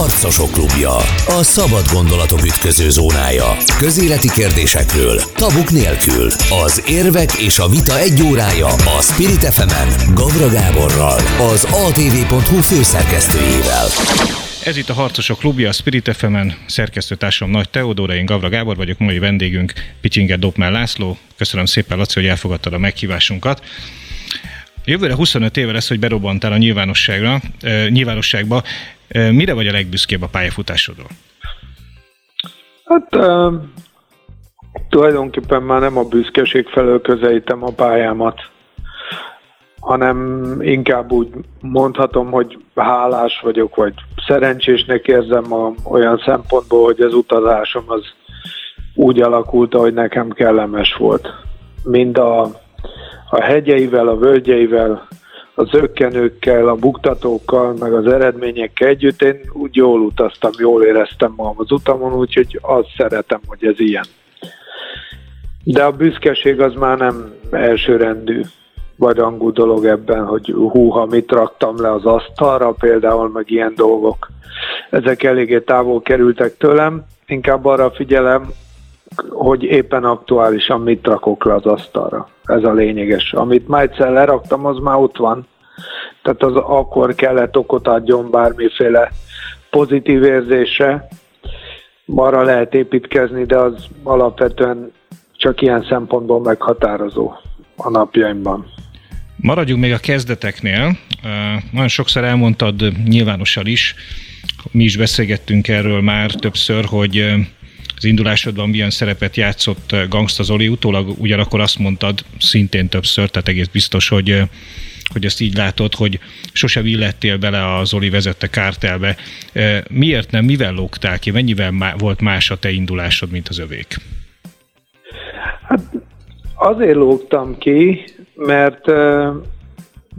Harcosok klubja. A szabad gondolatok ütköző zónája. Közéleti kérdésekről, tabuk nélkül. Az érvek és a vita egy órája a Spirit fm Gavra Gáborral, az atv.hu főszerkesztőjével. Ez itt a Harcosok Klubja, a Spirit fm szerkesztőtársam Nagy Teodóra, én Gavra Gábor vagyok, mai vendégünk Picsinger Dopmel László. Köszönöm szépen, Laci, hogy elfogadtad a meghívásunkat. Jövőre 25 éve lesz, hogy berobbantál a nyilvánosságra, e, nyilvánosságba. Mire vagy a legbüszkébb a pályafutásodról? Hát tulajdonképpen már nem a büszkeség felől közelítem a pályámat, hanem inkább úgy mondhatom, hogy hálás vagyok, vagy szerencsésnek érzem a, olyan szempontból, hogy az utazásom az úgy alakult, ahogy nekem kellemes volt. Mind a a hegyeivel, a völgyeivel, az ökkenőkkel, a buktatókkal, meg az eredményekkel együtt én úgy jól utaztam, jól éreztem magam az utamon, úgyhogy azt szeretem, hogy ez ilyen. De a büszkeség az már nem elsőrendű vagy rangú dolog ebben, hogy húha, mit raktam le az asztalra, például meg ilyen dolgok. Ezek eléggé távol kerültek tőlem, inkább arra figyelem, hogy éppen aktuálisan mit rakok le az asztalra. Ez a lényeges. Amit már egyszer leraktam, az már ott van. Tehát az akkor kellett okot adjon bármiféle pozitív érzése. Arra lehet építkezni, de az alapvetően csak ilyen szempontból meghatározó a napjaimban. Maradjunk még a kezdeteknél. Nagyon sokszor elmondtad nyilvánosan is, mi is beszélgettünk erről már többször, hogy az indulásodban milyen szerepet játszott eh, Gangsta Zoli, utólag ugyanakkor azt mondtad szintén többször, tehát egész biztos, hogy eh, hogy ezt így látod, hogy sosem illettél bele a Zoli vezette kártelbe. Eh, miért nem, mivel lógtál ki, mennyivel volt más a te indulásod, mint az övék? Hát azért lógtam ki, mert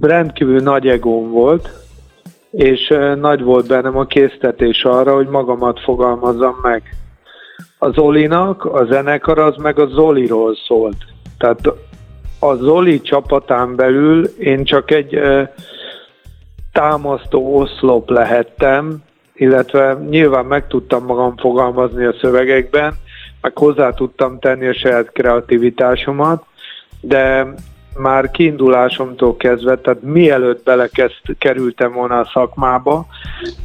rendkívül nagy egóm volt, és nagy volt bennem a késztetés arra, hogy magamat fogalmazzam meg a Zolinak, a zenekar az meg a Zoliról szólt. Tehát a Zoli csapatán belül én csak egy e, támasztó oszlop lehettem, illetve nyilván meg tudtam magam fogalmazni a szövegekben, meg hozzá tudtam tenni a saját kreativitásomat, de már kiindulásomtól kezdve, tehát mielőtt belekezd, kerültem volna a szakmába,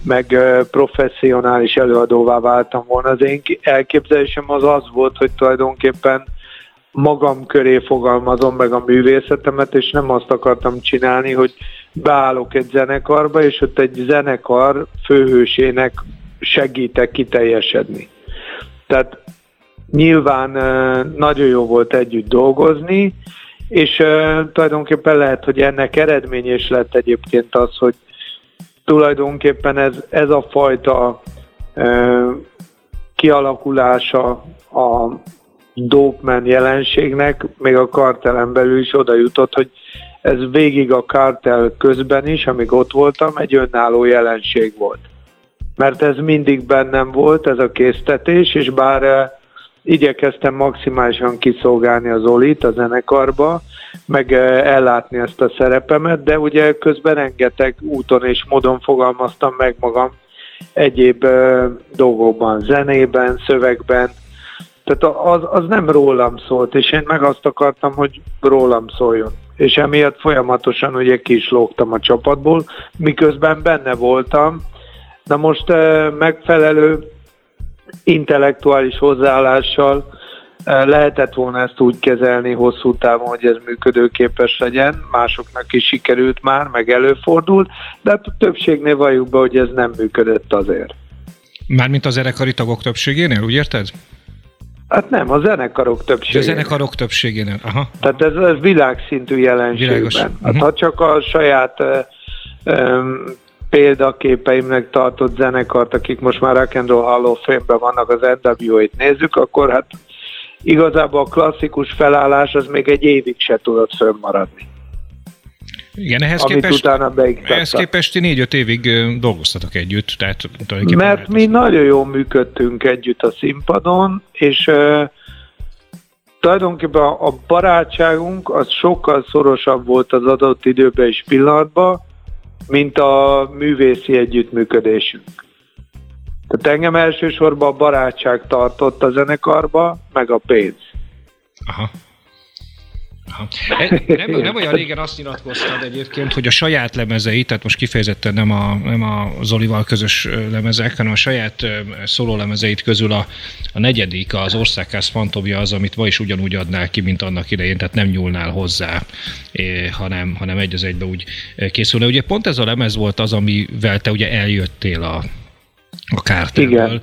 meg professzionális előadóvá váltam volna, az én elképzelésem az az volt, hogy tulajdonképpen magam köré fogalmazom meg a művészetemet, és nem azt akartam csinálni, hogy beállok egy zenekarba, és ott egy zenekar főhősének segítek kiteljesedni. Tehát nyilván nagyon jó volt együtt dolgozni, és uh, tulajdonképpen lehet, hogy ennek eredmény is lett egyébként az, hogy tulajdonképpen ez, ez a fajta uh, kialakulása a dopeman jelenségnek, még a kartelen belül is oda jutott, hogy ez végig a kartel közben is, amíg ott voltam, egy önálló jelenség volt. Mert ez mindig bennem volt, ez a késztetés, és bár igyekeztem maximálisan kiszolgálni az Olit a zenekarba, meg eh, ellátni ezt a szerepemet, de ugye közben rengeteg úton és módon fogalmaztam meg magam egyéb eh, dolgokban, zenében, szövegben, tehát az, az nem rólam szólt, és én meg azt akartam, hogy rólam szóljon. És emiatt folyamatosan ugye ki is lógtam a csapatból, miközben benne voltam. Na most eh, megfelelő intellektuális hozzáállással eh, lehetett volna ezt úgy kezelni hosszú távon, hogy ez működőképes legyen, másoknak is sikerült már, meg előfordult, de hát a többségnél valljuk be, hogy ez nem működött azért. Mármint a zenekari tagok többségénél, úgy érted? Hát nem, a zenekarok többségénél. A zenekarok többségénél, aha. Tehát ez, ez világszintű jelenségben. Világos. Hát uh-huh. ha csak a saját um, példaképeimnek tartott zenekart, akik most már Rock and Roll Hall of Fame-ben vannak az NWA-t nézzük, akkor hát igazából a klasszikus felállás az még egy évig se tudott fönnmaradni. Igen, ehhez képest, utána ehhez képest négy-öt évig dolgoztatok együtt. Tehát Mert mi az... nagyon jól működtünk együtt a színpadon, és uh, tulajdonképpen a barátságunk az sokkal szorosabb volt az adott időben és pillanatban, mint a művészi együttműködésünk. Tehát engem elsősorban a barátság tartott a zenekarba, meg a pénz. Aha. Aha. Nem, nem olyan régen azt nyilatkoztad egyébként, hogy a saját lemezei, tehát most kifejezetten nem a, nem a Zolival közös lemezek, hanem a saját szóló lemezeit közül a, a negyedik, az Országház Fantomja az, amit ma is ugyanúgy adnál ki, mint annak idején, tehát nem nyúlnál hozzá, hanem, hanem egy az egybe úgy készülne. Ugye pont ez a lemez volt az, amivel te ugye eljöttél a, a kártából.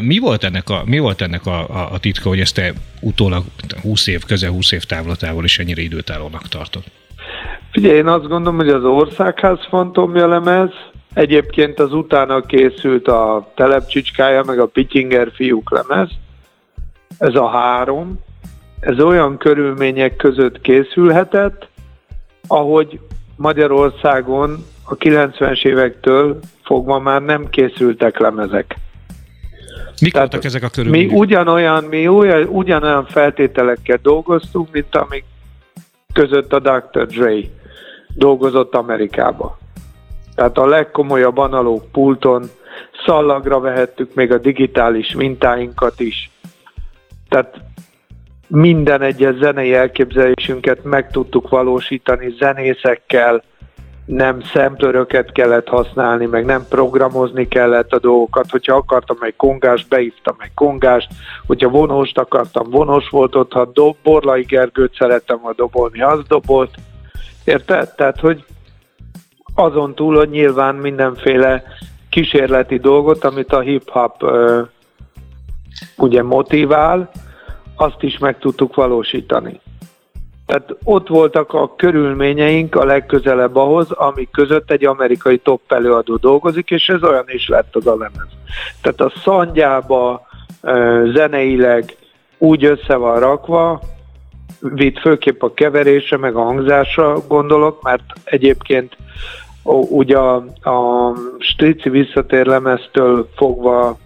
Mi volt ennek, a, mi volt ennek a, a, a titka, hogy ezt te utólag 20 év, közel 20 év távlatával is ennyire időtállónak tartod? Figyelj, én azt gondolom, hogy az Országház fantomja lemez, egyébként az utána készült a Telepcsicskája, meg a Pityinger fiúk lemez, ez a három, ez olyan körülmények között készülhetett, ahogy Magyarországon a 90-es évektől fogva már nem készültek lemezek. Mik Tehát voltak ezek a körülmények? Mi ugyanolyan, mi ugyan, ugyanolyan feltételekkel dolgoztunk, mint amik között a Dr. Dre dolgozott Amerikába. Tehát a legkomolyabb analóg pulton szallagra vehettük még a digitális mintáinkat is. Tehát minden egyes zenei elképzelésünket meg tudtuk valósítani zenészekkel, nem szemplöröket kellett használni, meg nem programozni kellett a dolgokat. Hogyha akartam egy kongást, beívtam egy kongást, hogyha vonóst akartam, vonós volt ott, ha dob, Borlai Gergőt szerettem a dobolni, az dobolt. Érted? Tehát, hogy azon túl, hogy nyilván mindenféle kísérleti dolgot, amit a hip-hop ugye motivál, azt is meg tudtuk valósítani. Tehát ott voltak a körülményeink a legközelebb ahhoz, amik között egy amerikai top előadó dolgozik, és ez olyan is lett az a lemez. Tehát a szandjába zeneileg úgy össze van rakva, vitt főképp a keverése, meg a hangzásra gondolok, mert egyébként ugye a, a Strici visszatér lemeztől fogva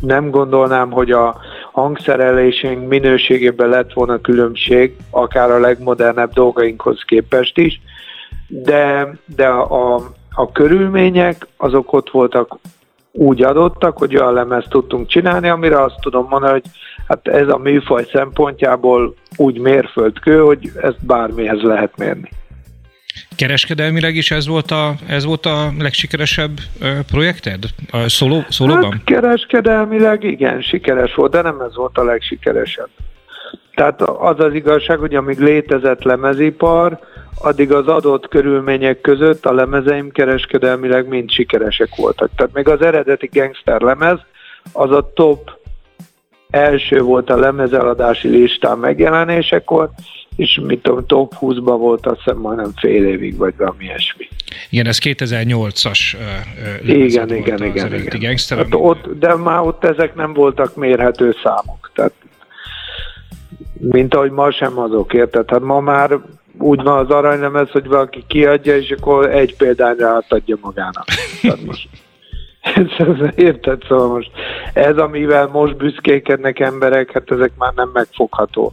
nem gondolnám, hogy a hangszerelésünk minőségében lett volna különbség, akár a legmodernebb dolgainkhoz képest is, de, de a, a körülmények azok ott voltak úgy adottak, hogy olyan lemezt tudtunk csinálni, amire azt tudom mondani, hogy hát ez a műfaj szempontjából úgy mérföldkő, hogy ezt bármihez lehet mérni. Kereskedelmileg is ez volt a, ez volt a legsikeresebb projekted? A szóló, szólóban? Hát kereskedelmileg igen, sikeres volt, de nem ez volt a legsikeresebb. Tehát az az igazság, hogy amíg létezett lemezipar, addig az adott körülmények között a lemezeim kereskedelmileg mind sikeresek voltak. Tehát még az eredeti gangster lemez, az a top első volt a lemezeladási listán megjelenésekor, és mit tudom, top 20-ban volt azt hiszem majdnem fél évig, vagy valami ilyesmi. Igen, ez 2008-as uh, Igen, igen, igen. igen. Gangster, hát ott, de már ott ezek nem voltak mérhető számok. Tehát, mint ahogy ma sem azok, érted? Hát ma már úgy van az aranylemez, hogy valaki kiadja, és akkor egy példányra átadja magának. Tehát most, érted? Szóval most ez, amivel most büszkékednek emberek, hát ezek már nem megfogható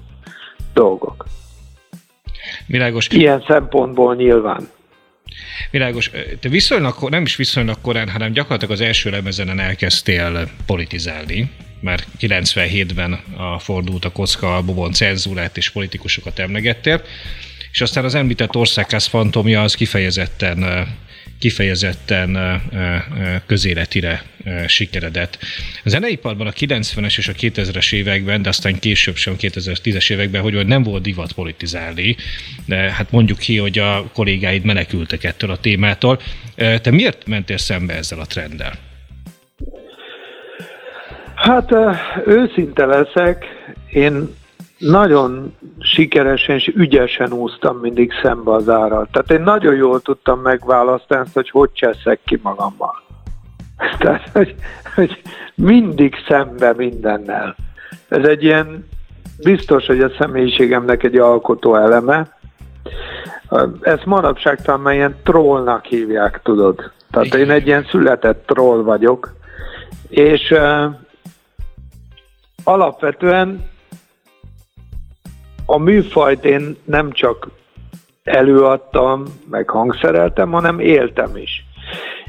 dolgok. Világos. Ilyen szempontból nyilván. Világos. Te viszonylag, nem is viszonylag korán, hanem gyakorlatilag az első lemezenen elkezdtél politizálni, mert 97-ben a fordult a kocka albumon cenzúrát és politikusokat emlegettél, és aztán az említett országház fantomja az kifejezetten kifejezetten közéletire sikeredett. A zeneiparban a 90-es és a 2000-es években, de aztán később sem 2010-es években, hogy nem volt divat politizálni, de hát mondjuk ki, hogy a kollégáid menekültek ettől a témától. Te miért mentél szembe ezzel a trenddel? Hát őszinte leszek, én nagyon sikeresen és ügyesen úsztam mindig szembe az árral. Tehát én nagyon jól tudtam megválasztani ezt, hogy hogy cseszek ki magammal. Tehát, hogy, hogy mindig szembe mindennel. Ez egy ilyen, biztos, hogy a személyiségemnek egy alkotó eleme. Ezt manapság talán ilyen trollnak hívják, tudod. Tehát én egy ilyen született troll vagyok, és uh, alapvetően a műfajt én nem csak előadtam, meg hangszereltem, hanem éltem is.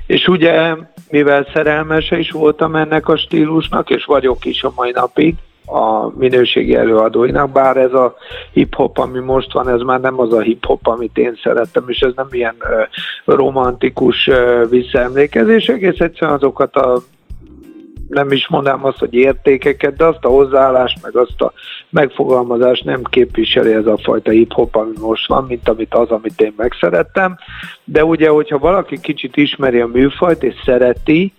És ugye, mivel szerelmese is voltam ennek a stílusnak, és vagyok is a mai napig, a minőségi előadóinak, bár ez a hip-hop, ami most van, ez már nem az a hip-hop, amit én szerettem, és ez nem ilyen romantikus visszaemlékezés, egész egyszerűen azokat a nem is mondanám azt, hogy értékeket, de azt a hozzáállást, meg azt a megfogalmazást nem képviseli ez a fajta hip-hop, ami most van, mint amit az, amit én megszerettem. De ugye, hogyha valaki kicsit ismeri a műfajt és szereti,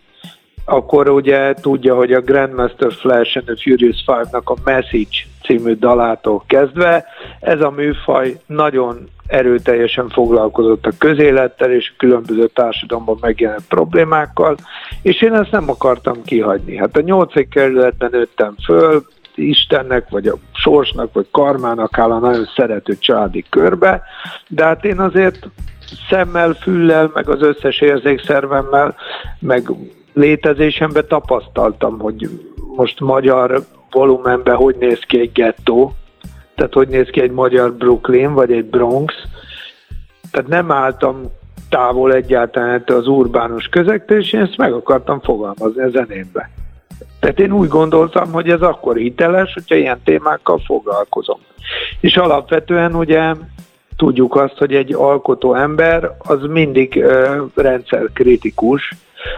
akkor ugye tudja, hogy a Grandmaster Flash and the Furious Five-nak a Message című dalától kezdve ez a műfaj nagyon erőteljesen foglalkozott a közélettel és a különböző társadalomban megjelent problémákkal, és én ezt nem akartam kihagyni. Hát a nyolcadik kerületben nőttem föl, Istennek, vagy a sorsnak, vagy karmának áll a nagyon szerető családi körbe, de hát én azért szemmel, füllel, meg az összes érzékszervemmel, meg létezésemben tapasztaltam, hogy most magyar volumenben hogy néz ki egy gettó, tehát hogy néz ki egy magyar Brooklyn, vagy egy Bronx. Tehát nem álltam távol egyáltalán az urbánus közektől, és én ezt meg akartam fogalmazni a zenémbe. Tehát én úgy gondoltam, hogy ez akkor hiteles, hogyha ilyen témákkal foglalkozom. És alapvetően ugye tudjuk azt, hogy egy alkotó ember az mindig ö, rendszerkritikus,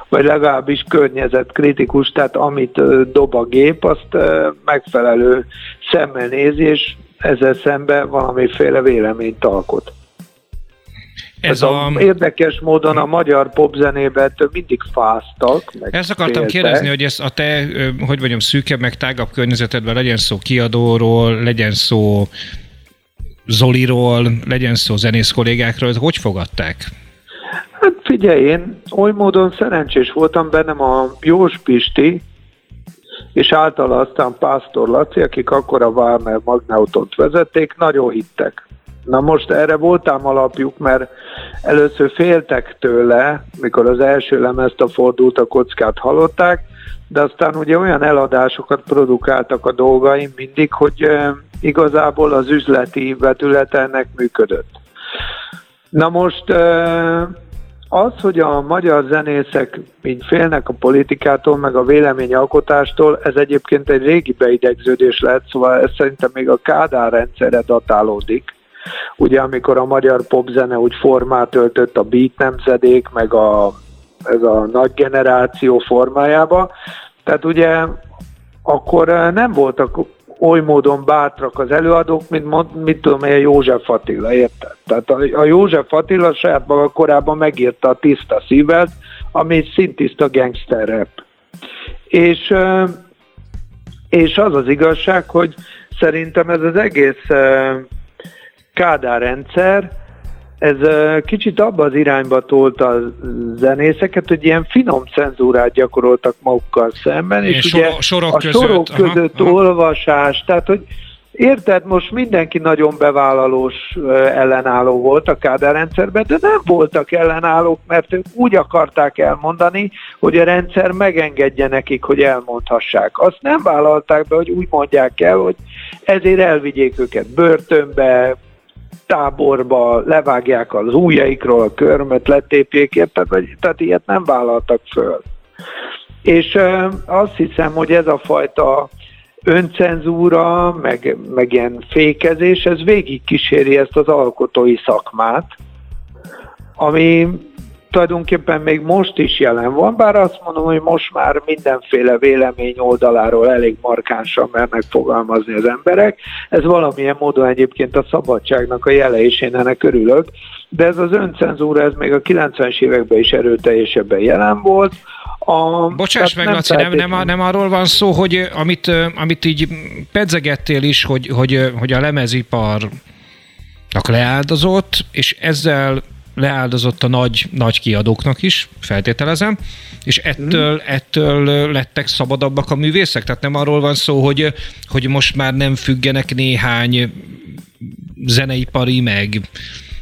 vagy legalábbis környezetkritikus, tehát amit dob a gép, azt megfelelő szemmel nézi, és ezzel szemben valamiféle véleményt alkot. Ez, a... a... Érdekes módon a magyar popzenében mindig fáztak. Meg Ezt akartam féltek. kérdezni, hogy ez a te, hogy mondjam, szűkebb, meg tágabb környezetedben legyen szó kiadóról, legyen szó Zoliról, legyen szó zenész kollégákról, hogy fogadták? Hát figyelj, én oly módon szerencsés voltam bennem a Jós Pisti, és általa aztán Pásztor Laci, akik akkor a Warner Magnautot vezették, nagyon hittek. Na most erre voltám alapjuk, mert először féltek tőle, mikor az első lemezt a fordult a kockát hallották, de aztán ugye olyan eladásokat produkáltak a dolgaim mindig, hogy igazából az üzleti vetülete ennek működött. Na most az, hogy a magyar zenészek így félnek a politikától, meg a véleményalkotástól, ez egyébként egy régi beidegződés lehet, szóval ez szerintem még a Kádár rendszerre datálódik. Ugye amikor a magyar popzene úgy formát öltött a beat nemzedék, meg a, ez a nagy generáció formájába, tehát ugye akkor nem voltak oly módon bátrak az előadók, mint mit tudom én, József Attila, érted? Tehát a, a József Attila saját maga korábban megírta a Tiszta Szívet, ami egy szintiszta gangster rap. És, és az az igazság, hogy szerintem ez az egész Kádár rendszer, ez kicsit abba az irányba tolta a zenészeket, hogy ilyen finom cenzúrát gyakoroltak magukkal szemben, és, és ugye sorok a között, sorok között aha, olvasás, tehát hogy Érted, most mindenki nagyon bevállalós ellenálló volt a Kádár rendszerben, de nem voltak ellenállók, mert ők úgy akarták elmondani, hogy a rendszer megengedje nekik, hogy elmondhassák. Azt nem vállalták be, hogy úgy mondják el, hogy ezért elvigyék őket börtönbe, táborba, levágják az ujjaikról a körmöt, letépjék, érted? Vagy, tehát ilyet nem vállaltak föl. És ö, azt hiszem, hogy ez a fajta öncenzúra, meg, meg ilyen fékezés, ez végig kíséri ezt az alkotói szakmát, ami tulajdonképpen még most is jelen van, bár azt mondom, hogy most már mindenféle vélemény oldaláról elég markánsan mernek fogalmazni az emberek. Ez valamilyen módon egyébként a szabadságnak a jele, és én ennek örülök, de ez az öncenzúra, ez még a 90-es években is erőteljesebben jelen volt. A, Bocsáss meg, nem Laci, nem, nem, nem arról van szó, hogy amit, amit így pedzegettél is, hogy, hogy, hogy a lemezipar leáldozott, és ezzel leáldozott a nagy, nagy kiadóknak is, feltételezem, és ettől, mm. ettől lettek szabadabbak a művészek? Tehát nem arról van szó, hogy, hogy most már nem függenek néhány zeneipari, meg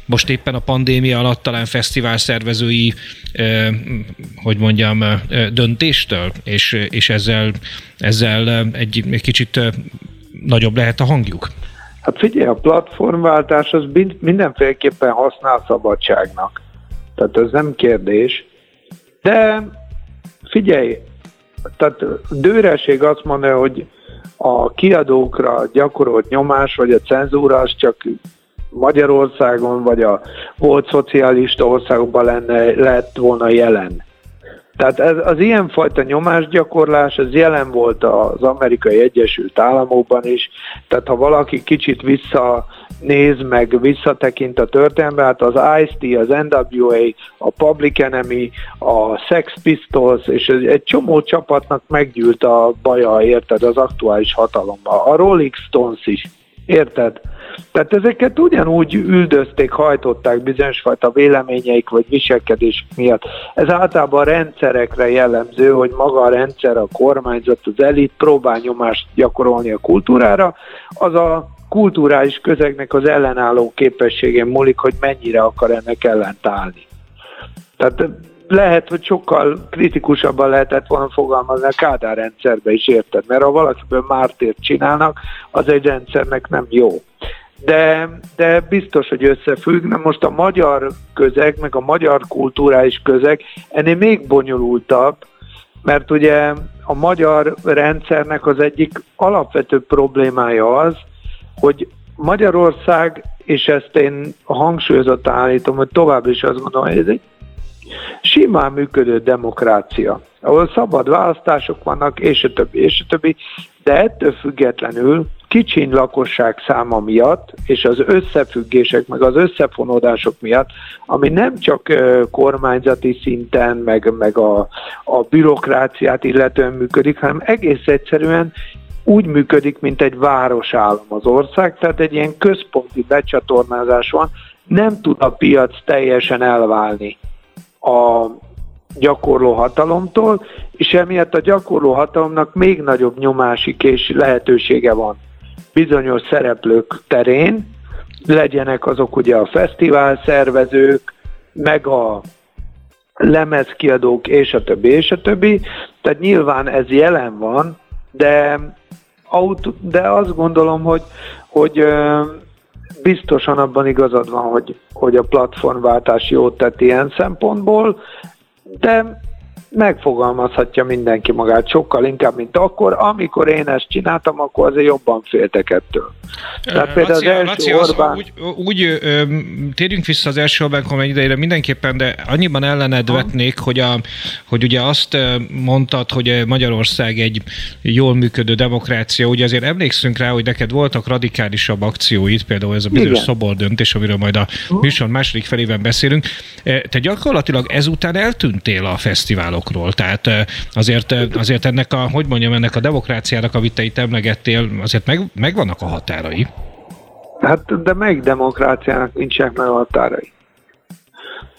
most éppen a pandémia alatt talán fesztivál szervezői, hogy mondjam, eh, döntéstől, és, és ezzel, ezzel egy, egy kicsit nagyobb lehet a hangjuk? Hát figyelj, a platformváltás az mindenféleképpen használ szabadságnak. Tehát ez nem kérdés. De figyelj, tehát dőreség azt mondja, hogy a kiadókra gyakorolt nyomás, vagy a cenzúra az csak Magyarországon, vagy a volt szocialista országokban lenne, lett volna jelen. Tehát ez, az ilyenfajta nyomásgyakorlás, ez jelen volt az amerikai Egyesült Államokban is, tehát ha valaki kicsit visszanéz, meg visszatekint a történetbe, hát az Ice-T, az NWA, a Public Enemy, a Sex Pistols, és egy csomó csapatnak meggyűlt a baja, érted, az aktuális hatalommal. A Rolling Stones is, érted? Tehát ezeket ugyanúgy üldözték, hajtották bizonyos fajta véleményeik vagy viselkedés miatt. Ez általában rendszerekre jellemző, hogy maga a rendszer, a kormányzat, az elit próbál nyomást gyakorolni a kultúrára, az a kulturális közegnek az ellenálló képességén múlik, hogy mennyire akar ennek ellent állni. Tehát lehet, hogy sokkal kritikusabban lehetett volna fogalmazni a Kádár rendszerbe is, érted? Mert ha valakiből mártért csinálnak, az egy rendszernek nem jó de, de biztos, hogy összefügg. Na most a magyar közeg, meg a magyar kulturális közeg ennél még bonyolultabb, mert ugye a magyar rendszernek az egyik alapvető problémája az, hogy Magyarország, és ezt én hangsúlyozott állítom, hogy tovább is azt gondolom, hogy ez egy simán működő demokrácia, ahol szabad választások vannak, és a többi, és a többi, de ettől függetlenül kicsiny lakosság száma miatt, és az összefüggések, meg az összefonódások miatt, ami nem csak kormányzati szinten, meg, meg a, a bürokráciát illetően működik, hanem egész egyszerűen úgy működik, mint egy városállam az ország, tehát egy ilyen központi becsatornázás van, nem tud a piac teljesen elválni a gyakorló hatalomtól, és emiatt a gyakorló hatalomnak még nagyobb nyomásik és lehetősége van bizonyos szereplők terén, legyenek azok ugye a fesztivál szervezők, meg a lemezkiadók, és a többi, és a többi. Tehát nyilván ez jelen van, de, de azt gondolom, hogy, hogy biztosan abban igazad van, hogy, hogy a platformváltás jót tett ilyen szempontból, de megfogalmazhatja mindenki magát sokkal inkább, mint akkor. Amikor én ezt csináltam, akkor azért jobban féltek ettől. Tehát például Laci, az első Laci, Orbán... Az, úgy, úgy ö, térjünk vissza az első Orbán kormány idejére mindenképpen, de annyiban ellened vetnék, hogy, a, hogy ugye azt mondtad, hogy Magyarország egy jól működő demokrácia, ugye azért emlékszünk rá, hogy neked voltak radikálisabb akcióid, például ez a bizonyos szobor döntés, amiről majd a műsor második felében beszélünk. Te gyakorlatilag ezután eltűntél a fesztiválokról, tehát azért, azért ennek a, hogy mondjam, ennek a demokráciának, amit te itt emlegettél, azért meg, megvannak a határ határai? Hát, de melyik demokráciának nincsenek meg határai?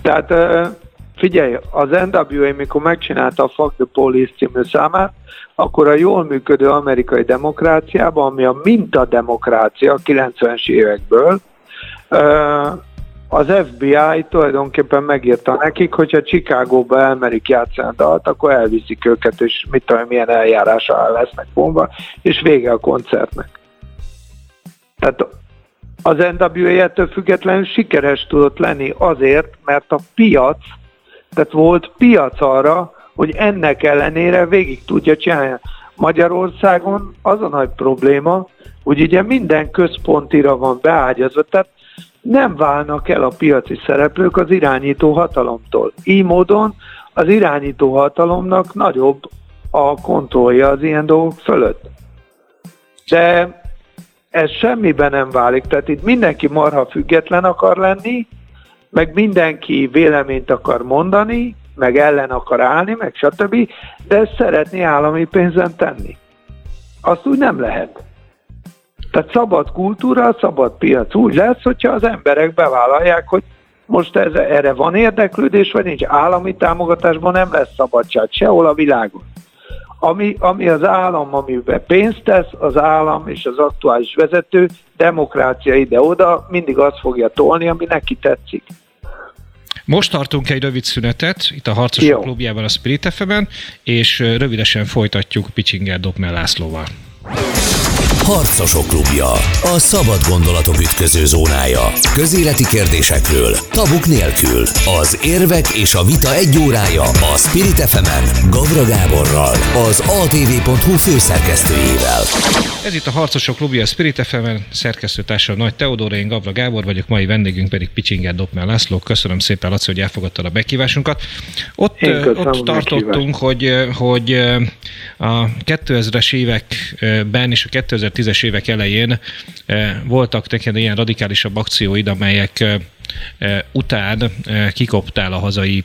Tehát figyelj, az NWA, mikor megcsinálta a Fuck the Police című számát, akkor a jól működő amerikai demokráciában, ami a mintademokrácia a 90-es évekből, az FBI tulajdonképpen megírta nekik, hogyha Chicagóba elmerik játszani a dalt, akkor elviszik őket, és mit tudom, milyen eljárása lesznek bomba, és vége a koncertnek. Tehát az NWA ettől függetlenül sikeres tudott lenni azért, mert a piac, tehát volt piac arra, hogy ennek ellenére végig tudja csinálni. Magyarországon az a nagy probléma, hogy ugye minden központira van beágyazva, tehát nem válnak el a piaci szereplők az irányító hatalomtól. Így módon az irányító hatalomnak nagyobb a kontrollja az ilyen dolgok fölött. De ez semmiben nem válik. Tehát itt mindenki marha független akar lenni, meg mindenki véleményt akar mondani, meg ellen akar állni, meg stb., de ezt szeretné állami pénzen tenni. Azt úgy nem lehet. Tehát szabad kultúra, szabad piac úgy lesz, hogyha az emberek bevállalják, hogy most ez, erre van érdeklődés, vagy nincs állami támogatásban, nem lesz szabadság sehol a világon. Ami, ami az állam, amiben pénzt tesz, az állam és az aktuális vezető demokrácia ide-oda mindig azt fogja tolni, ami neki tetszik. Most tartunk egy rövid szünetet, itt a Harcosok Jó. klubjában, a Spirit fm és rövidesen folytatjuk Picsinger Dobmel Lászlóval. Harcosok klubja. A szabad gondolatok ütköző zónája. Közéleti kérdésekről, tabuk nélkül. Az érvek és a vita egy órája a Spirit fm Gavra Gáborral, az atv.hu főszerkesztőjével. Ez itt a Harcosok klubja a Spirit fm szerkesztőtársa Nagy Teodóra, én Gavra Gábor vagyok, mai vendégünk pedig Picsinger Dopmer László. Köszönöm szépen, Laci, hogy elfogadtad a bekívásunkat. Ott, ott tartottunk, hogy, hogy a 2000-es években és a 2010-es évek elején voltak neked ilyen radikálisabb akcióid, amelyek után kikoptál a hazai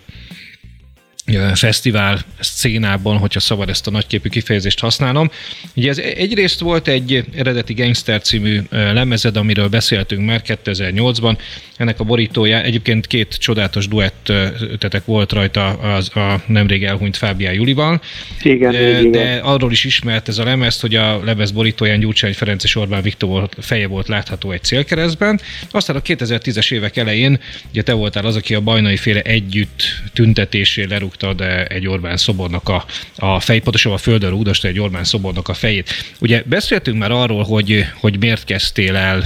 fesztivál szénában, hogyha szabad ezt a nagyképű kifejezést használnom. Ugye ez egyrészt volt egy eredeti Gangster című lemezed, amiről beszéltünk már 2008-ban. Ennek a borítója, egyébként két csodálatos duettetek volt rajta az, a nemrég elhunyt Fábián Julival. Igen, de, igen. de arról is ismert ez a lemez, hogy a lemez borítóján Gyurcsány Ferenc és Orbán Viktor feje volt látható egy célkeresztben. Aztán a 2010-es évek elején, ugye te voltál az, aki a bajnai féle együtt tüntetésére lerúgta rúgtad egy Orbán szobornak a, a fejét, pontosabban a földön rúgdasta egy Orbán szobornak a fejét. Ugye beszéltünk már arról, hogy, hogy miért kezdtél el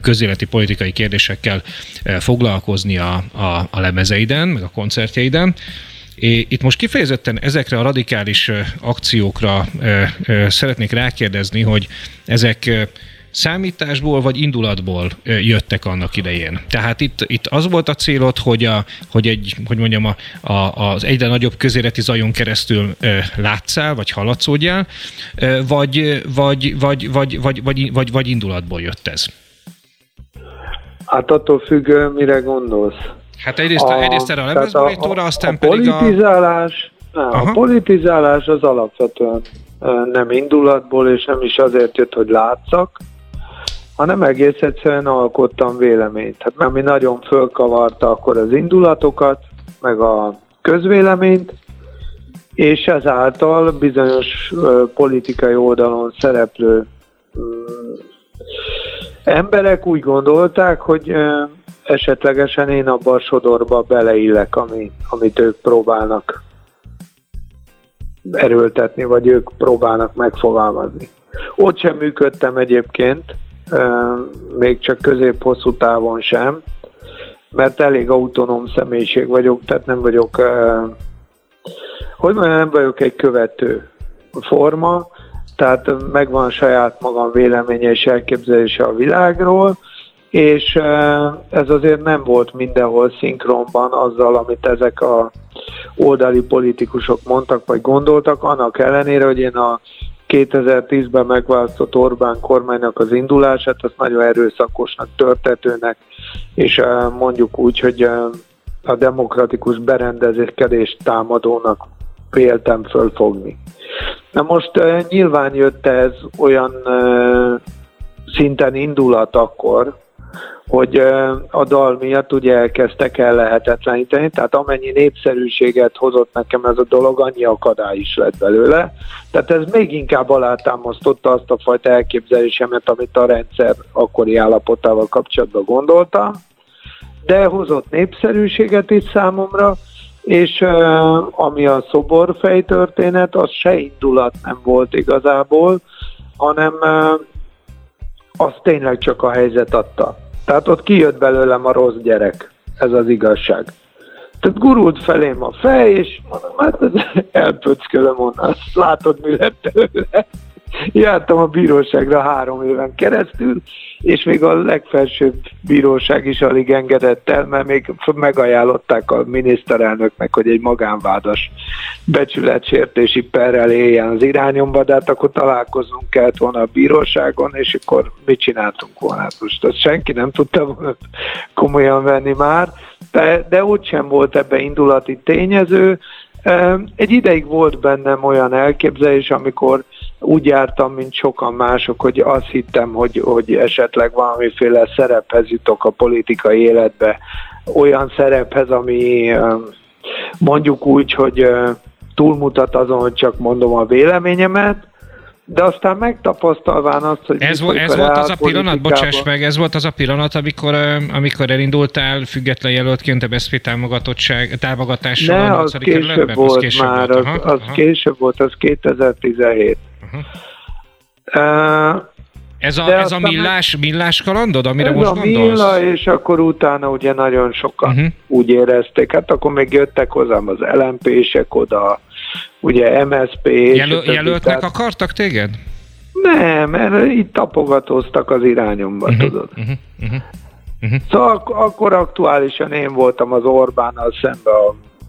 közéleti politikai kérdésekkel foglalkozni a, a, a lemezeiden, meg a koncertjeiden. Itt most kifejezetten ezekre a radikális akciókra szeretnék rákérdezni, hogy ezek számításból vagy indulatból jöttek annak idején. Tehát itt, itt az volt a célod, hogy, a, hogy egy, hogy mondjam, a, a, az egyre nagyobb közéleti zajon keresztül látszál, vagy hallatszódjál, vagy, vagy, vagy, vagy, vagy, vagy, vagy, vagy indulatból jött ez? Hát attól függ, mire gondolsz. Hát egyrészt, a, egyrészt erre a lemezborítóra, aztán a pedig a... Politizálás, a... a politizálás az alapvetően nem indulatból, és nem is azért jött, hogy látszak, hanem egész egyszerűen alkottam véleményt. Hát mert mi nagyon fölkavarta akkor az indulatokat, meg a közvéleményt, és ezáltal bizonyos politikai oldalon szereplő mm, emberek úgy gondolták, hogy esetlegesen én abban a sodorba beleillek, ami, amit ők próbálnak erőltetni, vagy ők próbálnak megfogalmazni. Ott sem működtem egyébként, még csak közép-hosszú távon sem, mert elég autonóm személyiség vagyok, tehát nem vagyok, hogy mondjam, nem vagyok egy követő forma, tehát megvan saját magam véleménye és elképzelése a világról, és ez azért nem volt mindenhol szinkronban azzal, amit ezek a oldali politikusok mondtak vagy gondoltak, annak ellenére, hogy én a 2010-ben megválasztott Orbán kormánynak az indulását, azt nagyon erőszakosnak, törtetőnek, és mondjuk úgy, hogy a demokratikus berendezéskedést támadónak véltem fölfogni. Na most nyilván jött ez olyan szinten indulat akkor, hogy a dal miatt ugye elkezdtek el lehetetleníteni, tehát amennyi népszerűséget hozott nekem ez a dolog, annyi akadály is lett belőle. Tehát ez még inkább alátámasztotta azt a fajta elképzelésemet, amit a rendszer akkori állapotával kapcsolatban gondoltam, de hozott népszerűséget is számomra, és ami a szoborfej történet, az se indulat nem volt igazából, hanem az tényleg csak a helyzet adta. Tehát ott kijött belőlem a rossz gyerek, ez az igazság. Tehát gurult felém a fej, és mondom, hát elpöckölöm onnan, azt látod, mi lett belőle. Jártam a bíróságra három éven keresztül, és még a legfelsőbb bíróság is alig engedett el, mert még megajánlották a miniszterelnöknek, hogy egy magánvádas becsületsértési perrel éljen az irányomba, de hát akkor találkoznunk kellett volna a bíróságon, és akkor mit csináltunk volna? Hát most azt senki nem tudta volna komolyan venni már, de, de úgy sem volt ebbe indulati tényező. Egy ideig volt bennem olyan elképzelés, amikor úgy jártam, mint sokan mások, hogy azt hittem, hogy, hogy esetleg valamiféle szerephez jutok a politikai életbe, olyan szerephez, ami mondjuk úgy, hogy túlmutat azon, hogy csak mondom a véleményemet, de aztán megtapasztalván azt, hogy... Ez, vo- ez volt az a pillanat, bocsáss meg, ez volt az a pillanat, amikor, amikor elindultál független jelöltként a BSZP támogatással ne, a az később volt az később már, volt. Aha, az, az aha. később volt, az 2017. Uh-huh. Uh, Ez a, ez a millás, millás kalandod, amire ez most a gondolsz? milla, és akkor utána ugye nagyon sokan uh-huh. úgy érezték, hát akkor még jöttek hozzám az LMP-sek oda, ugye MSP. Jelöl, jelöltnek tehát... akartak téged? Nem, mert itt tapogatóztak az irányomba, uh-huh, tudod. Uh-huh, uh-huh, uh-huh. Szóval ak- akkor aktuálisan én voltam az Orbánnal szemben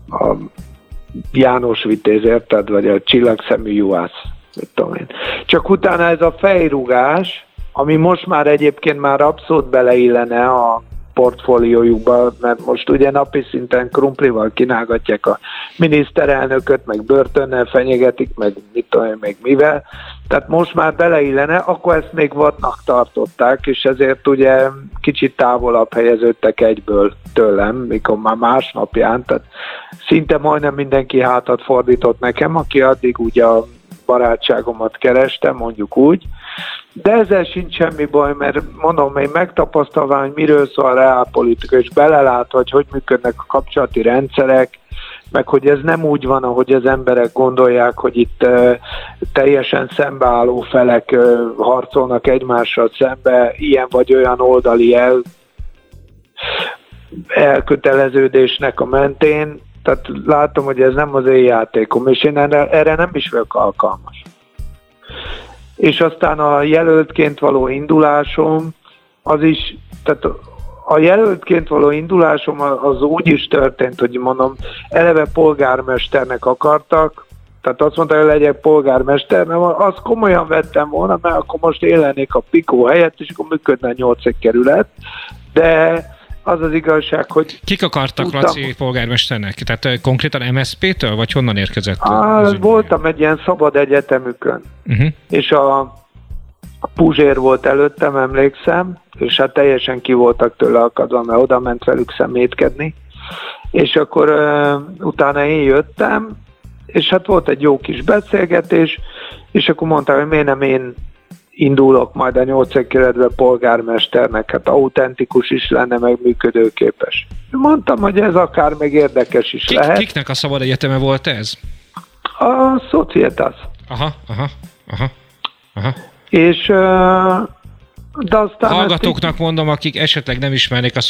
a, a János Vitéz, érted? Vagy a csillagszemű juhász, mit tudom én. Csak utána ez a fejrugás, ami most már egyébként már abszolút beleillene a portfóliójukba, mert most ugye napi szinten krumplival kínálgatják a miniszterelnököt, meg börtönnel fenyegetik, meg mit tudom még mivel. Tehát most már beleillene, akkor ezt még vadnak tartották, és ezért ugye kicsit távolabb helyeződtek egyből tőlem, mikor már másnapján, tehát szinte majdnem mindenki hátat fordított nekem, aki addig ugye a barátságomat kerestem, mondjuk úgy, de ezzel sincs semmi baj, mert mondom, én megtapasztalva, hogy miről szól a reálpolitika, és belelát, hogy hogy működnek a kapcsolati rendszerek, meg hogy ez nem úgy van, ahogy az emberek gondolják, hogy itt teljesen szembeálló felek harcolnak egymással szembe, ilyen vagy olyan oldali el, elköteleződésnek a mentén, tehát látom, hogy ez nem az én játékom, és én erre, erre nem is vagyok alkalmas. És aztán a jelöltként való indulásom, az is, tehát a jelöltként való indulásom az úgy is történt, hogy mondom, eleve polgármesternek akartak, tehát azt mondta, hogy legyek polgármester, mert azt komolyan vettem volna, mert akkor most élenék a Pikó helyett, és akkor működne a nyolcek kerület, de az az igazság, hogy... Kik akartak tudtam, Laci polgármesternek? Tehát konkrétan MSZP-től, vagy honnan érkezett? Á, voltam egy ilyen szabad egyetemükön, uh-huh. és a Puzsér volt előttem, emlékszem, és hát teljesen ki voltak tőle akadva, mert oda ment velük szemétkedni. És akkor uh, utána én jöttem, és hát volt egy jó kis beszélgetés, és akkor mondta, hogy miért nem én indulok majd a nyolcek keretbe polgármesternek, hát autentikus is lenne, meg működőképes. Mondtam, hogy ez akár még érdekes is Kik, lehet. Kiknek a szabad egyeteme volt ez? A Societas. Aha, aha, aha, aha. És de aztán Hallgatóknak így... mondom, akik esetleg nem ismernék a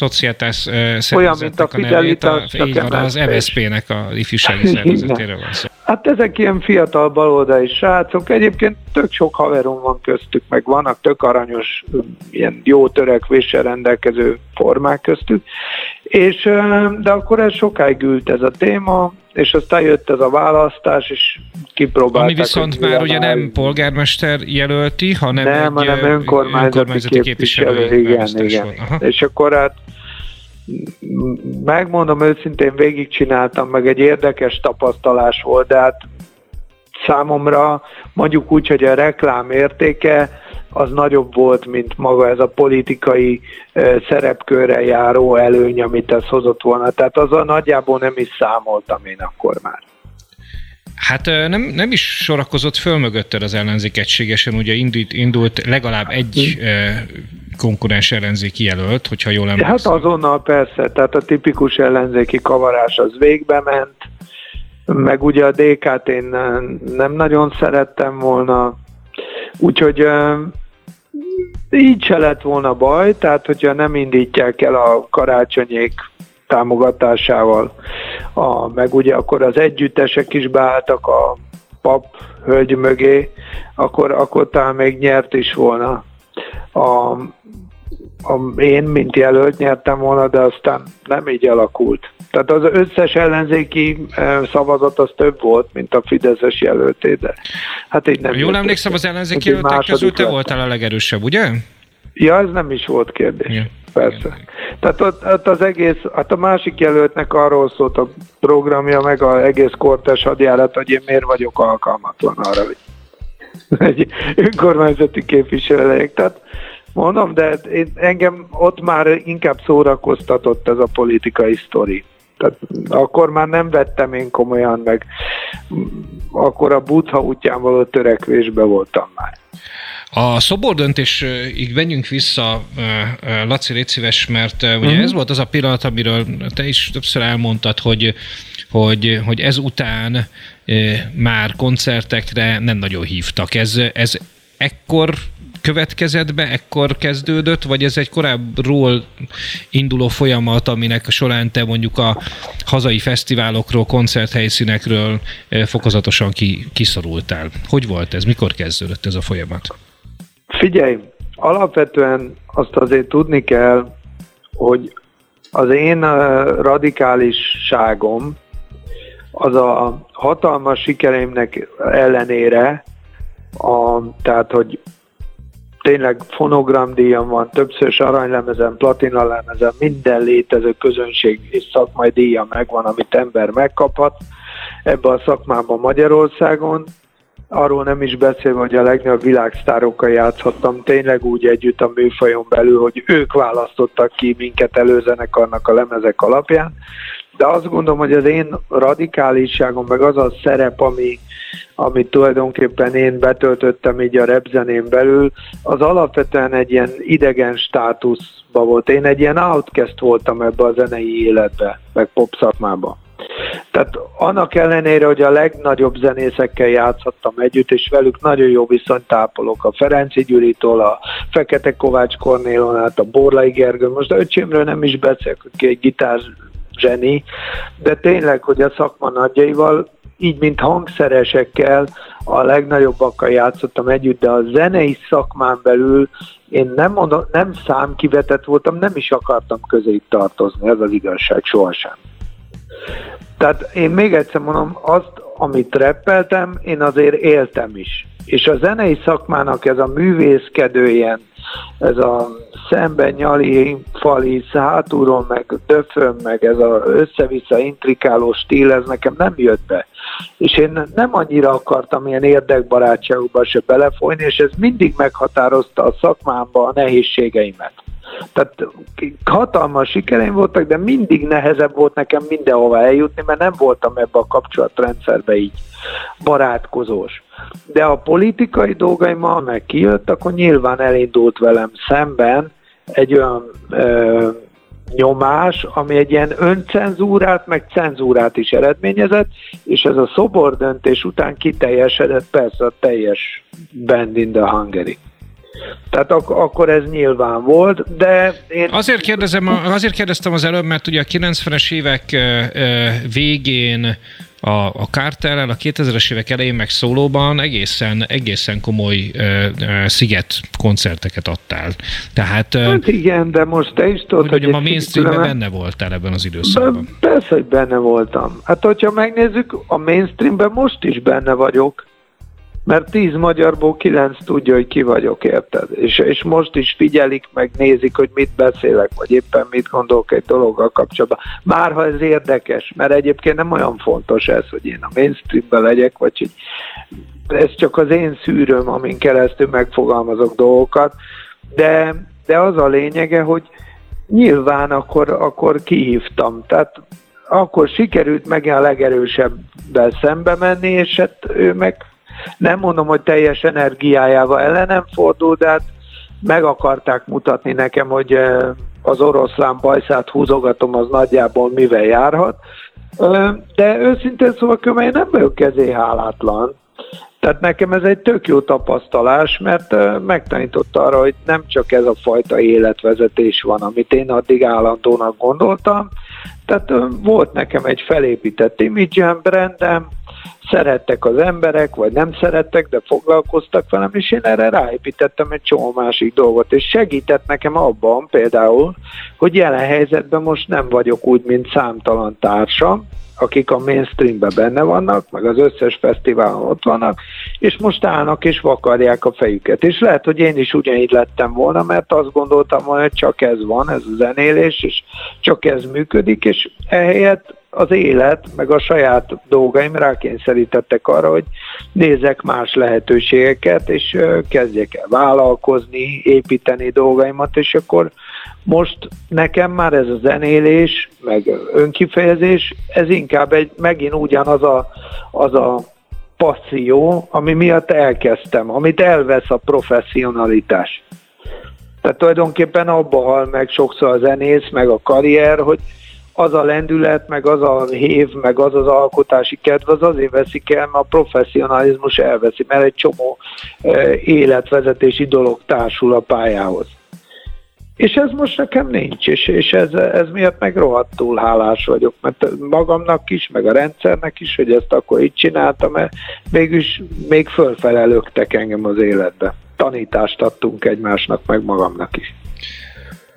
Olyan, mint a, a nevét, a, így van, az MSZP-nek a ifjúsági szervezetéről van szó. Hát ezek ilyen fiatal baloldali srácok, egyébként tök sok haverom van köztük, meg vannak tök aranyos, ilyen jó törekvéssel rendelkező formák köztük, és de akkor ez sokáig ült ez a téma, és aztán jött ez a választás, és kipróbálták. Ami viszont már ugye nem polgármester jelölti, hanem nem, egy hanem önkormányzati, önkormányzati képviselő. képviselő igen, igen. És akkor hát megmondom őszintén, végigcsináltam, meg egy érdekes tapasztalás volt, de hát számomra mondjuk úgy, hogy a reklám értéke az nagyobb volt, mint maga ez a politikai szerepkörre járó előny, amit ez hozott volna. Tehát a nagyjából nem is számoltam én akkor már. Hát nem, nem is sorakozott föl mögötted az ellenzék egységesen, ugye indult, indult legalább egy konkurens ellenzéki jelölt, hogyha jól emlékszem. Hát azonnal persze, tehát a tipikus ellenzéki kavarás az végbe ment, meg ugye a DK-t én nem nagyon szerettem volna, úgyhogy így se lett volna baj, tehát hogyha nem indítják el a karácsonyék támogatásával, a, meg ugye akkor az együttesek is beálltak a pap hölgy mögé, akkor, akkor talán még nyert is volna. A, én, mint jelölt nyertem volna, de aztán nem így alakult. Tehát az összes ellenzéki szavazat az több volt, mint a Fideszes jelölté, de hát így nem. Jól emlékszem, az ellenzéki jelöltek közül te voltál a legerősebb, ugye? Ja, ez nem is volt kérdés. Ja. Persze. Tehát ott, ott az egész, hát a másik jelöltnek arról szólt a programja, meg az egész kortes hadjárat, hogy én miért vagyok alkalmatlan arra, hogy egy önkormányzati képviselő legyek. Tehát mondom, de én, engem ott már inkább szórakoztatott ez a politikai sztori. Tehát akkor már nem vettem én komolyan, meg akkor a butha útján való törekvésbe voltam már. A szobor döntésig menjünk vissza, Laci, légy szíves, mert ugye uh-huh. ez volt az a pillanat, amiről te is többször elmondtad, hogy, hogy, hogy ezután már koncertekre nem nagyon hívtak. Ez, ez ekkor következett be, ekkor kezdődött, vagy ez egy korábbról induló folyamat, aminek során te mondjuk a hazai fesztiválokról, koncerthelyszínekről fokozatosan ki, kiszorultál? Hogy volt ez? Mikor kezdődött ez a folyamat? Figyelj, alapvetően azt azért tudni kell, hogy az én radikálisságom az a hatalmas sikereimnek ellenére, a, tehát hogy tényleg fonogramdíjam van, többször aranylemezen, platinalemezem, minden létező közönség és szakmai díja megvan, amit ember megkaphat ebbe a szakmában Magyarországon. Arról nem is beszélve, hogy a legnagyobb világsztárokkal játszhattam tényleg úgy együtt a műfajon belül, hogy ők választottak ki minket előzenek annak a lemezek alapján. De azt gondolom, hogy az én radikálisságom, meg az a szerep, ami, amit tulajdonképpen én betöltöttem így a repzenén belül, az alapvetően egy ilyen idegen státuszba volt. Én egy ilyen outcast voltam ebbe a zenei életbe, meg pop szakmába. Tehát annak ellenére, hogy a legnagyobb zenészekkel játszhattam együtt, és velük nagyon jó viszonyt tápolok, a Ferenci Gyuritól, a Fekete Kovács Kornélon át, a Borlai Gergő, most a öcsémről nem is beszélek, aki egy gitár zseni, de tényleg, hogy a szakma nagyjaival így, mint hangszeresekkel a legnagyobbakkal játszottam együtt, de a zenei szakmán belül én nem, mondom, nem számkivetett voltam, nem is akartam közé tartozni, ez az igazság, sohasem. Tehát én még egyszer mondom, azt, amit reppeltem, én azért éltem is. És a zenei szakmának ez a művészkedő ilyen, ez a szemben nyali, fali, hátulról, meg döfön, meg ez az össze-vissza intrikáló stíl, ez nekem nem jött be. És én nem annyira akartam ilyen érdekbarátságokba se belefolyni, és ez mindig meghatározta a szakmámba a nehézségeimet. Tehát hatalmas sikereim voltak, de mindig nehezebb volt nekem mindenhova eljutni, mert nem voltam ebbe a kapcsolatrendszerbe így barátkozós. De a politikai dolgaimmal meg kijött, akkor nyilván elindult velem szemben egy olyan ö, nyomás, ami egy ilyen öncenzúrát, meg cenzúrát is eredményezett, és ez a szobor döntés után kiteljesedett persze a teljes Band in the Hungary. Tehát ak- akkor ez nyilván volt, de én... Azért, kérdezem, azért kérdeztem az előbb, mert ugye a 90-es évek végén a, a Carterrel, a 2000-es évek elején meg szólóban egészen, egészen komoly ö, ö, sziget koncerteket adtál. Tehát, hát igen, de most te is tudod, hogy, hogy a mainstreamben benne voltál ebben az időszakban. Persze, hogy benne voltam. Hát, hogyha megnézzük, a mainstreamben most is benne vagyok mert tíz magyarból kilenc tudja, hogy ki vagyok, érted? És, és most is figyelik, meg nézik, hogy mit beszélek, vagy éppen mit gondolok egy dologgal kapcsolatban. Már ha ez érdekes, mert egyébként nem olyan fontos ez, hogy én a mainstreamben legyek, vagy hogy ez csak az én szűröm, amin keresztül megfogalmazok dolgokat, de, de az a lényege, hogy nyilván akkor, akkor kihívtam. Tehát akkor sikerült meg a legerősebbel szembe menni, és hát ő meg nem mondom, hogy teljes energiájával ellenem fordul, de hát meg akarták mutatni nekem, hogy eh, az oroszlán bajszát húzogatom, az nagyjából mivel járhat. De őszintén szóval kömely nem vagyok kezé hálátlan. Tehát nekem ez egy tök jó tapasztalás, mert megtanította arra, hogy nem csak ez a fajta életvezetés van, amit én addig állandónak gondoltam. Tehát volt nekem egy felépített imidzsem, brandem, szerettek az emberek, vagy nem szerettek, de foglalkoztak velem, és én erre ráépítettem egy csomó másik dolgot, és segített nekem abban például, hogy jelen helyzetben most nem vagyok úgy, mint számtalan társam, akik a mainstreamben benne vannak, meg az összes fesztiválon ott vannak, és most állnak és vakarják a fejüket. És lehet, hogy én is ugyanígy lettem volna, mert azt gondoltam, hogy csak ez van, ez a zenélés, és csak ez működik, és ehelyett az élet, meg a saját dolgaim rákényszerítettek arra, hogy nézek más lehetőségeket, és kezdjek el vállalkozni, építeni dolgaimat, és akkor most nekem már ez a zenélés, meg önkifejezés, ez inkább egy, megint ugyanaz a, az a passzió, ami miatt elkezdtem, amit elvesz a professzionalitás. Tehát tulajdonképpen abba hal meg sokszor a zenész, meg a karrier, hogy az a lendület, meg az a hév, meg az az alkotási kedv, az azért veszik el, mert a professzionalizmus elveszi, mert egy csomó életvezetési dolog társul a pályához. És ez most nekem nincs, és, és ez, ez miatt meg rohadtul hálás vagyok, mert magamnak is, meg a rendszernek is, hogy ezt akkor így csináltam, mert mégis még fölfele löktek engem az életbe. Tanítást adtunk egymásnak, meg magamnak is.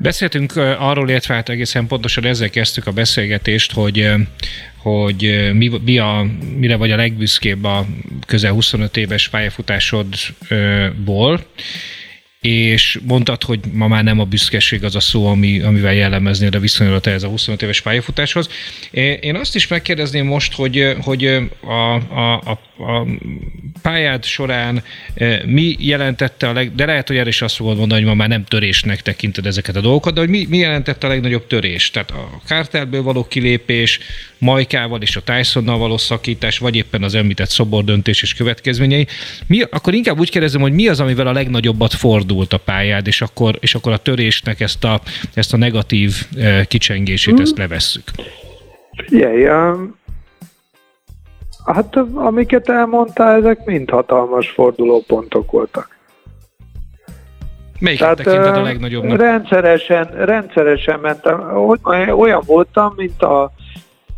Beszéltünk arról, illetve hát egészen pontosan ezzel kezdtük a beszélgetést, hogy hogy mi, mi a, mire vagy a legbüszkébb a közel 25 éves pályafutásodból, és mondtad, hogy ma már nem a büszkeség az a szó, ami, amivel jellemeznéd a viszonyodat ez a 25 éves pályafutáshoz. Én azt is megkérdezném most, hogy, hogy a, a, a, a pályád során mi jelentette a leg... De lehet, hogy erre is azt fogod mondani, hogy ma már nem törésnek tekinted ezeket a dolgokat, de hogy mi, mi jelentette a legnagyobb törés? Tehát a kártelből való kilépés, Majkával és a Tysonnal való szakítás, vagy éppen az említett szobordöntés és következményei. Mi, akkor inkább úgy kérdezem, hogy mi az, amivel a legnagyobbat fordult a pályád, és akkor, és akkor a törésnek ezt a, ezt a negatív kicsengését, ezt levesszük. Figyelj, um, hát amiket elmondtál, ezek mind hatalmas fordulópontok voltak. Melyiket tekinted a legnagyobbnak? Rendszeresen, rendszeresen mentem. Olyan voltam, mint a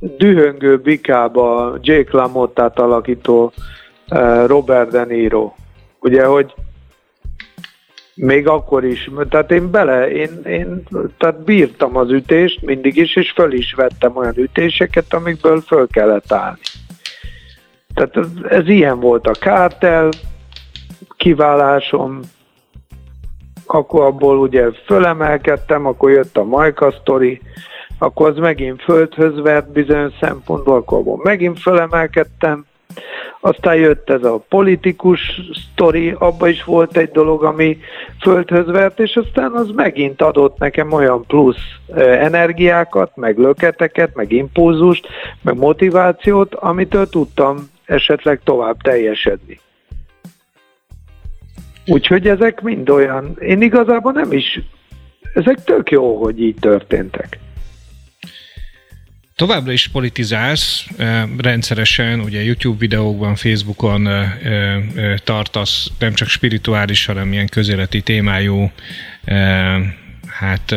dühöngő bikába Jake LaMotta-t alakító Robert De Niro. Ugye, hogy még akkor is, tehát én bele, én, én tehát bírtam az ütést mindig is, és föl is vettem olyan ütéseket, amikből föl kellett állni. Tehát ez, ez ilyen volt a kártel, kiválásom, akkor abból ugye fölemelkedtem, akkor jött a Majka sztori, akkor az megint földhöz vert bizonyos szempontból, akkor abból megint fölemelkedtem, aztán jött ez a politikus sztori, abban is volt egy dolog, ami földhöz vert, és aztán az megint adott nekem olyan plusz energiákat, meg löketeket, meg impulzust, meg motivációt, amitől tudtam esetleg tovább teljesedni. Úgyhogy ezek mind olyan, én igazából nem is, ezek tök jó, hogy így történtek. Továbbra is politizálsz rendszeresen, ugye YouTube videókban, Facebookon tartasz nem csak spirituális, hanem ilyen közéleti témájú, hát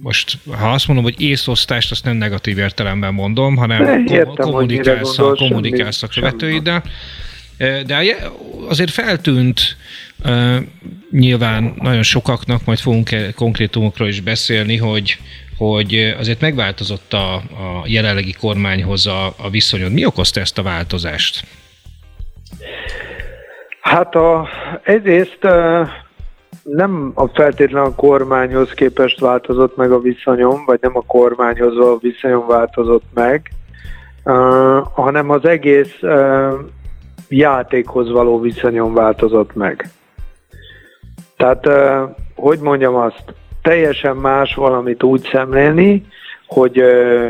most ha azt mondom, hogy észosztást, azt nem negatív értelemben mondom, hanem Értem, kommunikálsz, a, kommunikálsz a követőiddel. De azért feltűnt nyilván nagyon sokaknak, majd fogunk konkrétumokról is beszélni, hogy hogy azért megváltozott a, a jelenlegi kormányhoz a, a viszonyod. Mi okozta ezt a változást? Hát a, egyrészt nem a feltétlen a kormányhoz képest változott meg a viszonyom, vagy nem a kormányhoz a viszonyom változott meg, hanem az egész játékhoz való viszonyom változott meg. Tehát, hogy mondjam azt, teljesen más valamit úgy szemlélni, hogy ö,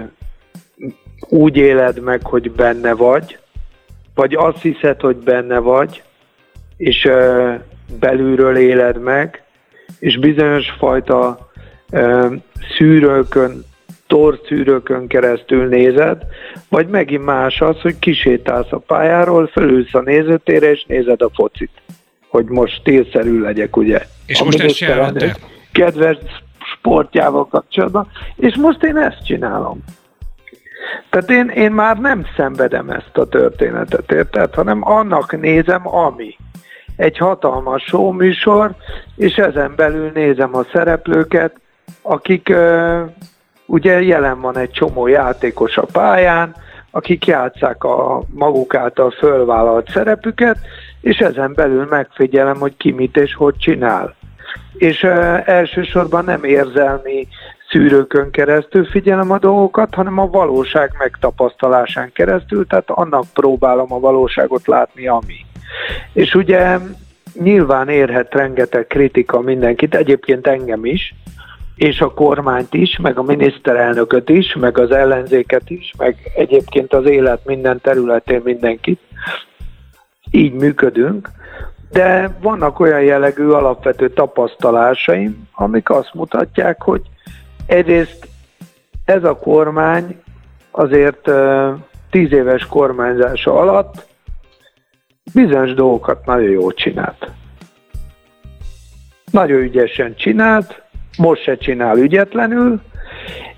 úgy éled meg, hogy benne vagy, vagy azt hiszed, hogy benne vagy, és ö, belülről éled meg, és bizonyos fajta ö, szűrőkön, torszűrőkön keresztül nézed, vagy megint más az, hogy kisétálsz a pályáról, fölülsz a nézőtére, és nézed a focit. Hogy most stílszerű legyek, ugye? És a most ezt jelenti? Kedves sportjával kapcsolatban, és most én ezt csinálom. Tehát én, én már nem szenvedem ezt a történetet, érted? Hanem annak nézem, ami. Egy hatalmas show műsor, és ezen belül nézem a szereplőket, akik uh, ugye jelen van egy csomó játékos a pályán, akik játszák a maguk által fölvállalt szerepüket, és ezen belül megfigyelem, hogy ki mit és hogy csinál és elsősorban nem érzelmi szűrőkön keresztül figyelem a dolgokat, hanem a valóság megtapasztalásán keresztül, tehát annak próbálom a valóságot látni, ami. És ugye nyilván érhet rengeteg kritika mindenkit, egyébként engem is, és a kormányt is, meg a miniszterelnököt is, meg az ellenzéket is, meg egyébként az élet minden területén mindenkit. Így működünk, de vannak olyan jellegű alapvető tapasztalásaim, amik azt mutatják, hogy egyrészt ez a kormány azért tíz éves kormányzása alatt bizonyos dolgokat nagyon jól csinált. Nagyon ügyesen csinált, most se csinál ügyetlenül,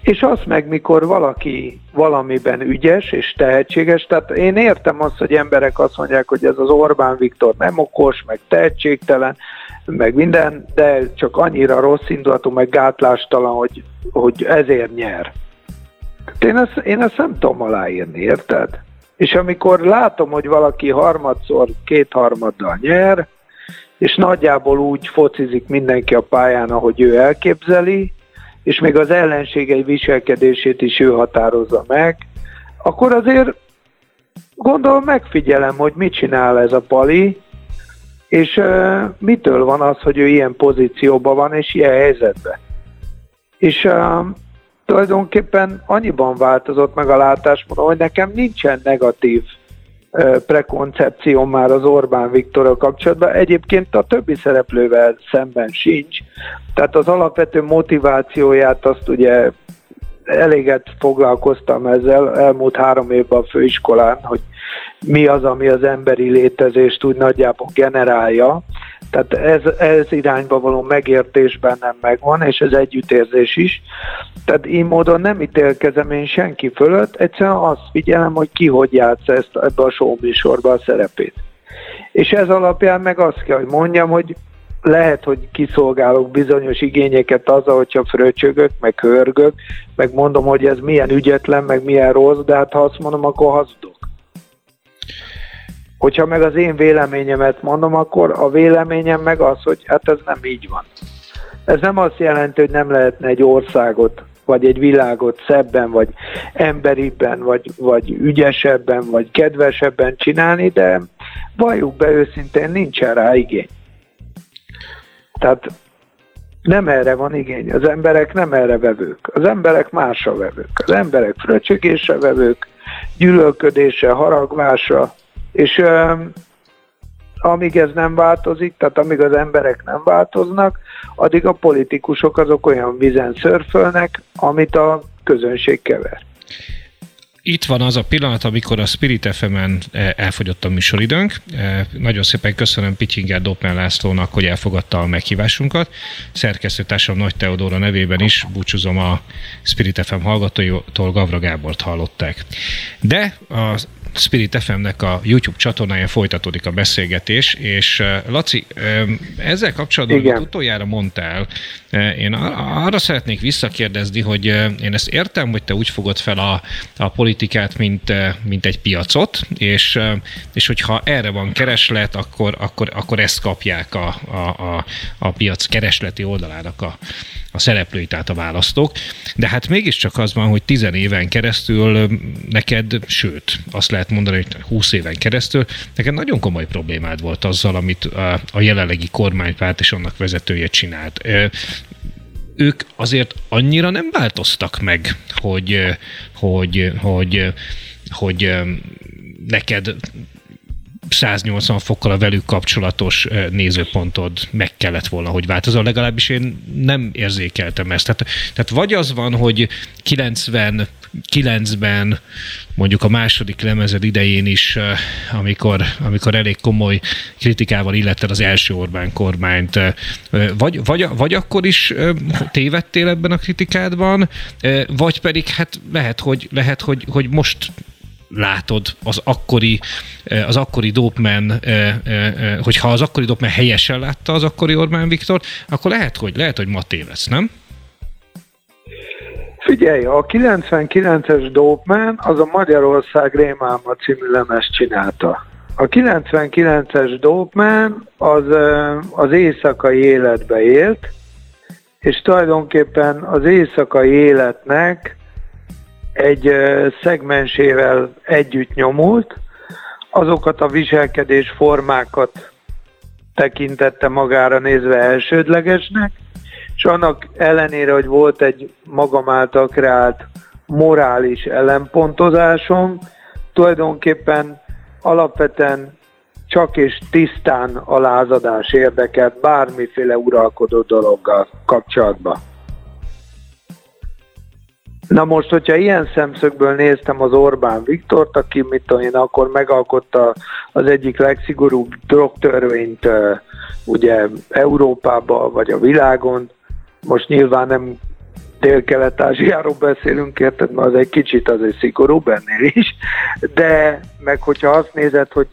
és az meg, mikor valaki valamiben ügyes és tehetséges, tehát én értem azt, hogy emberek azt mondják, hogy ez az Orbán Viktor nem okos, meg tehetségtelen, meg minden, de csak annyira rossz indulatú, meg gátlástalan, hogy, hogy ezért nyer. Én ezt, én ezt nem tudom aláírni, érted? És amikor látom, hogy valaki harmadszor kétharmaddal nyer, és nagyjából úgy focizik mindenki a pályán, ahogy ő elképzeli, és még az ellenségei viselkedését is ő határozza meg, akkor azért gondolom megfigyelem, hogy mit csinál ez a pali, és uh, mitől van az, hogy ő ilyen pozícióban van, és ilyen helyzetben. És uh, tulajdonképpen annyiban változott meg a látásmódom, hogy nekem nincsen negatív prekoncepció már az Orbán Viktorral kapcsolatban. Egyébként a többi szereplővel szemben sincs. Tehát az alapvető motivációját azt ugye eléget foglalkoztam ezzel elmúlt három évben a főiskolán, hogy mi az, ami az emberi létezést úgy nagyjából generálja. Tehát ez, ez irányba való megértés bennem megvan, és ez együttérzés is. Tehát így módon nem ítélkezem én senki fölött, egyszerűen azt figyelem, hogy ki hogy játsz ezt ebbe a showműsorba a szerepét. És ez alapján meg azt kell, hogy mondjam, hogy lehet, hogy kiszolgálok bizonyos igényeket azzal, hogyha fröcsögök, meg hörgök, meg mondom, hogy ez milyen ügyetlen, meg milyen rossz, de hát ha azt mondom, akkor hazudok. Hogyha meg az én véleményemet mondom, akkor a véleményem meg az, hogy hát ez nem így van. Ez nem azt jelenti, hogy nem lehetne egy országot, vagy egy világot szebben, vagy emberibben, vagy, vagy ügyesebben, vagy kedvesebben csinálni, de valljuk be őszintén, nincsen rá igény. Tehát nem erre van igény. Az emberek nem erre vevők. Az emberek másra vevők. Az emberek fröcsögésre vevők, gyűlölködésre, haragvásra, és amíg ez nem változik, tehát amíg az emberek nem változnak, addig a politikusok azok olyan vizen szörfölnek, amit a közönség kever itt van az a pillanat, amikor a Spirit FM-en e, elfogyott a műsoridőnk. E, nagyon szépen köszönöm Pityinger Doppner Lászlónak, hogy elfogadta a meghívásunkat. Szerkesztőtársam Nagy Teodóra nevében is búcsúzom a Spirit FM hallgatóitól, Gavra Gábort hallották. De a Spirit FM-nek a YouTube csatornáján folytatódik a beszélgetés, és Laci, ezzel kapcsolatban, Igen. utoljára mondtál, én arra szeretnék visszakérdezni, hogy én ezt értem, hogy te úgy fogod fel a, a politikát, mint, mint egy piacot, és, és hogyha erre van kereslet, akkor, akkor, akkor ezt kapják a, a, a, a piac keresleti oldalának a, a szereplői, tehát a választók. De hát mégiscsak az van, hogy tizen éven keresztül neked, sőt, azt lehet mondani, hogy 20 éven keresztül, neked nagyon komoly problémád volt azzal, amit a jelenlegi kormánypárt és annak vezetője csinált. Ők azért annyira nem változtak meg, hogy, hogy, hogy, hogy neked 180 fokkal a velük kapcsolatos nézőpontod meg kellett volna, hogy változol. Legalábbis én nem érzékeltem ezt. Tehát, tehát vagy az van, hogy 99-ben mondjuk a második lemezed idején is, amikor, amikor elég komoly kritikával illetted az első Orbán kormányt, vagy, vagy, vagy akkor is tévedtél ebben a kritikádban, vagy pedig hát lehet, hogy, lehet, hogy, hogy most látod az akkori, eh, az akkori Dopman, eh, eh, hogyha az akkori Dopman helyesen látta az akkori Orbán Viktor, akkor lehet, hogy, lehet, hogy ma tévesz, nem? Figyelj, a 99-es Dopman az a Magyarország Rémálma című lemez csinálta. A 99-es Dopman az, az éjszakai életbe élt, és tulajdonképpen az éjszakai életnek egy szegmensével együtt nyomult, azokat a viselkedés formákat tekintette magára nézve elsődlegesnek, és annak ellenére, hogy volt egy magam által kreált morális ellenpontozásom, tulajdonképpen alapvetően csak és tisztán a lázadás érdekelt bármiféle uralkodó dologgal kapcsolatban. Na most, hogyha ilyen szemszögből néztem az Orbán Viktort, aki mit tudom én, akkor megalkotta az egyik legszigorúbb drogtörvényt ugye Európában vagy a világon, most nyilván nem dél-kelet-ázsiáról beszélünk, érted, mert az egy kicsit azért szigorúbb ennél is, de meg hogyha azt nézed, hogy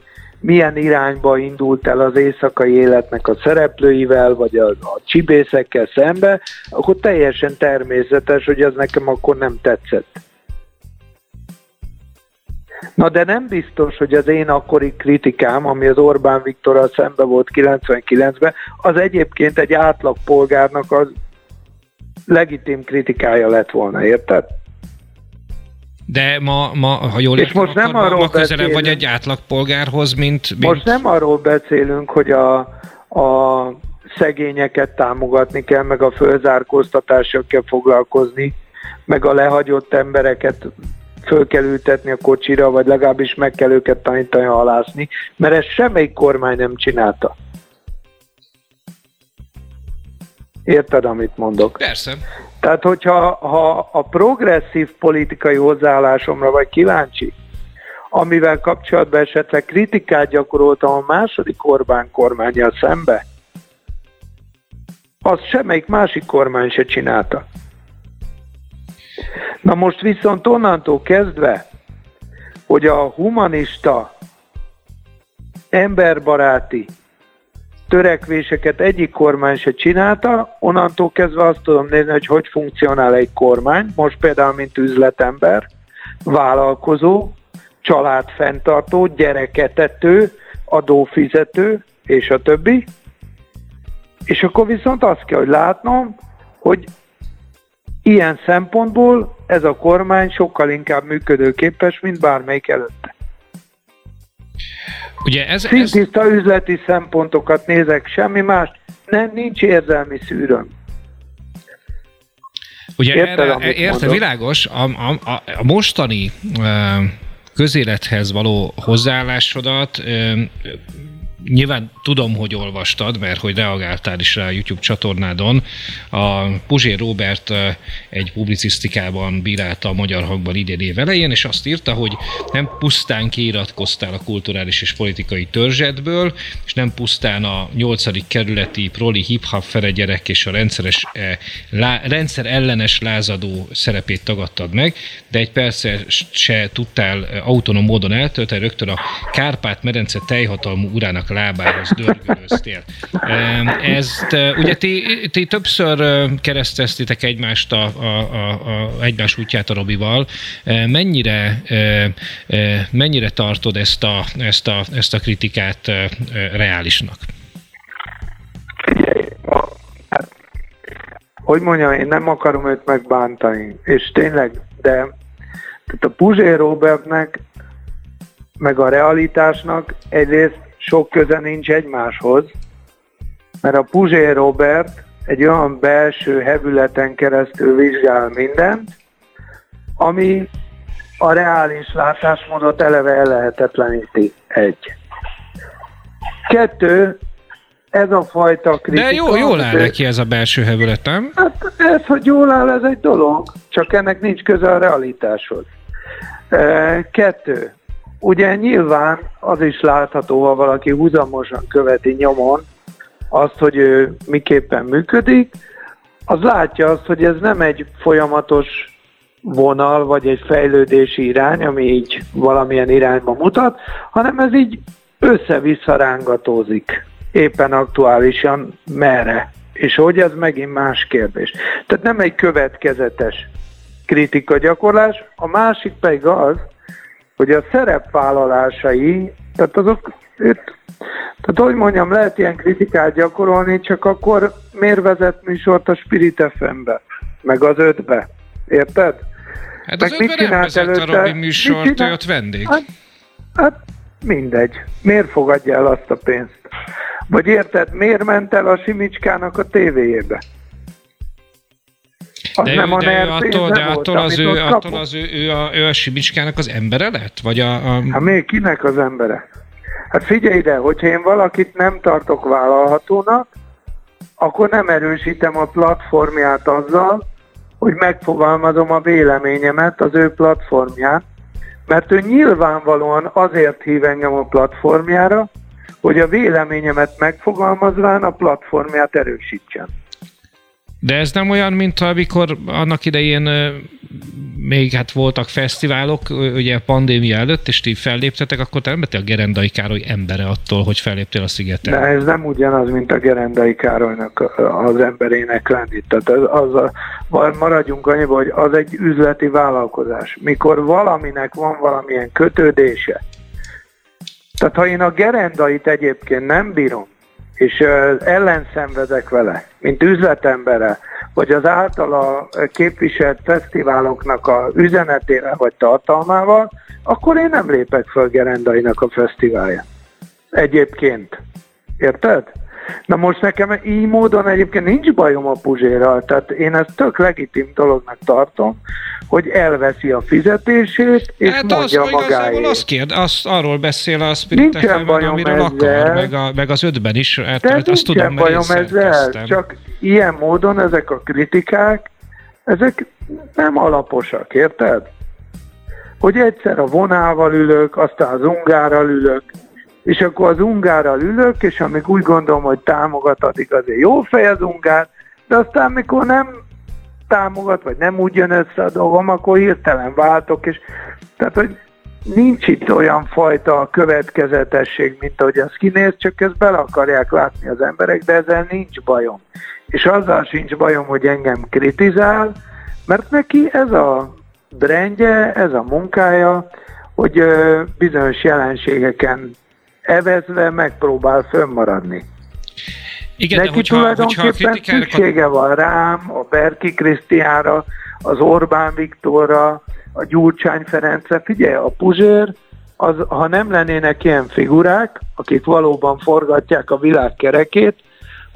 milyen irányba indult el az éjszakai életnek a szereplőivel, vagy a, a csibészekkel szembe, akkor teljesen természetes, hogy ez nekem akkor nem tetszett. Na de nem biztos, hogy az én akkori kritikám, ami az Orbán Viktorral szembe volt 99-ben, az egyébként egy átlagpolgárnak az legitim kritikája lett volna, érted? De ma, ma ha jól értem, most nem arról ma közelebb vagy egy átlagpolgárhoz, mint, mint... Most nem arról beszélünk, hogy a, a szegényeket támogatni kell, meg a fölzárkóztatással kell foglalkozni, meg a lehagyott embereket föl kell ültetni a kocsira, vagy legalábbis meg kell őket tanítani halászni, mert ezt semmelyik kormány nem csinálta. Érted, amit mondok? Persze. Tehát, hogyha ha a progresszív politikai hozzáállásomra vagy kíváncsi, amivel kapcsolatban esetleg kritikát gyakoroltam a második Orbán kormányjal szembe, azt semmelyik másik kormány se csinálta. Na most viszont onnantól kezdve, hogy a humanista, emberbaráti, törekvéseket egyik kormány se csinálta, onnantól kezdve azt tudom nézni, hogy hogy funkcionál egy kormány, most például mint üzletember, vállalkozó, családfenntartó, gyereketető, adófizető, és a többi. És akkor viszont azt kell, hogy látnom, hogy ilyen szempontból ez a kormány sokkal inkább működőképes, mint bármelyik előtte. Ugye ez, ez... Tiszta üzleti szempontokat nézek, semmi más, nem, nincs érzelmi szűröm. Ugye érted, erre, érte, világos, a, a, a mostani közélethez való hozzáállásodat nyilván tudom, hogy olvastad, mert hogy reagáltál is rá a YouTube csatornádon. A Puzsér Robert egy publicisztikában bírálta a Magyar Hangban idén év elején, és azt írta, hogy nem pusztán kiiratkoztál a kulturális és politikai törzsedből, és nem pusztán a 8. kerületi proli hip-hop gyerek és a rendszeres, lá, rendszer ellenes lázadó szerepét tagadtad meg, de egy persze se tudtál autonóm módon eltölteni, rögtön a Kárpát-medence teljhatalmú urának lábához dörgölöztél. Ezt, ugye ti, ti többször kereszteztétek egymást a, a, a, a, egymás útját a Robival. Mennyire, mennyire tartod ezt a, ezt a, ezt a kritikát reálisnak? hogy mondjam, én nem akarom őt megbántani, és tényleg, de tehát a Puzsé Robertnek, meg a realitásnak egyrészt sok köze nincs egymáshoz, mert a Puzsé Robert egy olyan belső hevületen keresztül vizsgál mindent, ami a reális látásmódot eleve ellehetetleníti. Egy. Kettő, ez a fajta kritika... De jó, jól áll neki ez a belső hevület, nem? Hát ez, hogy jól áll, ez egy dolog, csak ennek nincs köze a realitáshoz. Kettő, Ugye nyilván az is látható, ha valaki húzamosan követi nyomon azt, hogy ő miképpen működik, az látja azt, hogy ez nem egy folyamatos vonal, vagy egy fejlődési irány, ami így valamilyen irányba mutat, hanem ez így össze-vissza rángatózik éppen aktuálisan merre. És hogy ez megint más kérdés. Tehát nem egy következetes kritika gyakorlás, a másik pedig az, hogy a szerepvállalásai, tehát azok, őt, tehát hogy mondjam, lehet ilyen kritikát gyakorolni, csak akkor miért vezet műsort a Spirit FM-be, meg az ötbe, érted? Hát meg az mit csinált előtte? a Robi műsort, ő ott vendég. Hát, hát mindegy. Miért fogadja el azt a pénzt? Vagy érted, miért ment el a Simicskának a tévéjébe? Az de, nem ő, a de, attól, de attól, az ő, attól az ő, ő, a, ő a Simicskának az embere lett? Vagy a, a... Hát még kinek az embere? Hát figyelj ide, hogyha én valakit nem tartok vállalhatónak, akkor nem erősítem a platformját azzal, hogy megfogalmazom a véleményemet az ő platformján, mert ő nyilvánvalóan azért hív engem a platformjára, hogy a véleményemet megfogalmazván a platformját erősítsen. De ez nem olyan, mint amikor annak idején még hát voltak fesztiválok, ugye a pandémia előtt, és ti felléptetek, akkor te nem a Gerendai Károly embere attól, hogy felléptél a szigeten. De ez nem ugyanaz, mint a Gerendai Károlynak az emberének lenni. Tehát az, az a, maradjunk annyiba, hogy az egy üzleti vállalkozás. Mikor valaminek van valamilyen kötődése, tehát ha én a gerendait egyébként nem bírom, és ellenszenvedek vele, mint üzletembere, vagy az általa képviselt fesztiváloknak a üzenetére vagy tartalmával, akkor én nem lépek fel Gerendainak a fesztiválján. Egyébként. Érted? Na most nekem így módon egyébként nincs bajom a Puzsérral, tehát én ezt tök legitim dolognak tartom, hogy elveszi a fizetését, és hát mondja az, magáért. azt kérd, azt arról beszél a Spirit FM, amiről ezzel, akar, meg, a, meg az ötben is, hát, de hát azt tudom, bajom ezzel, csak ilyen módon ezek a kritikák, ezek nem alaposak, érted? Hogy egyszer a vonával ülök, aztán az ungárral ülök, és akkor az ungárral ülök, és amíg úgy gondolom, hogy támogat, addig azért jó fej az ungár, de aztán mikor nem támogat, vagy nem úgy jön össze a dolgom, akkor hirtelen váltok, és tehát, hogy nincs itt olyan fajta következetesség, mint ahogy az kinéz, csak ezt bele akarják látni az emberek, de ezzel nincs bajom. És azzal sincs bajom, hogy engem kritizál, mert neki ez a brandje, ez a munkája, hogy bizonyos jelenségeken evezve megpróbál fönnmaradni. Igen, Neki de hogyha, tulajdonképpen hogyha a szüksége van rám, a Berki Krisztiára, az Orbán Viktorra, a Gyurcsány Ferencre. Figyelj, a Puzsér, az, ha nem lennének ilyen figurák, akik valóban forgatják a világ kerekét,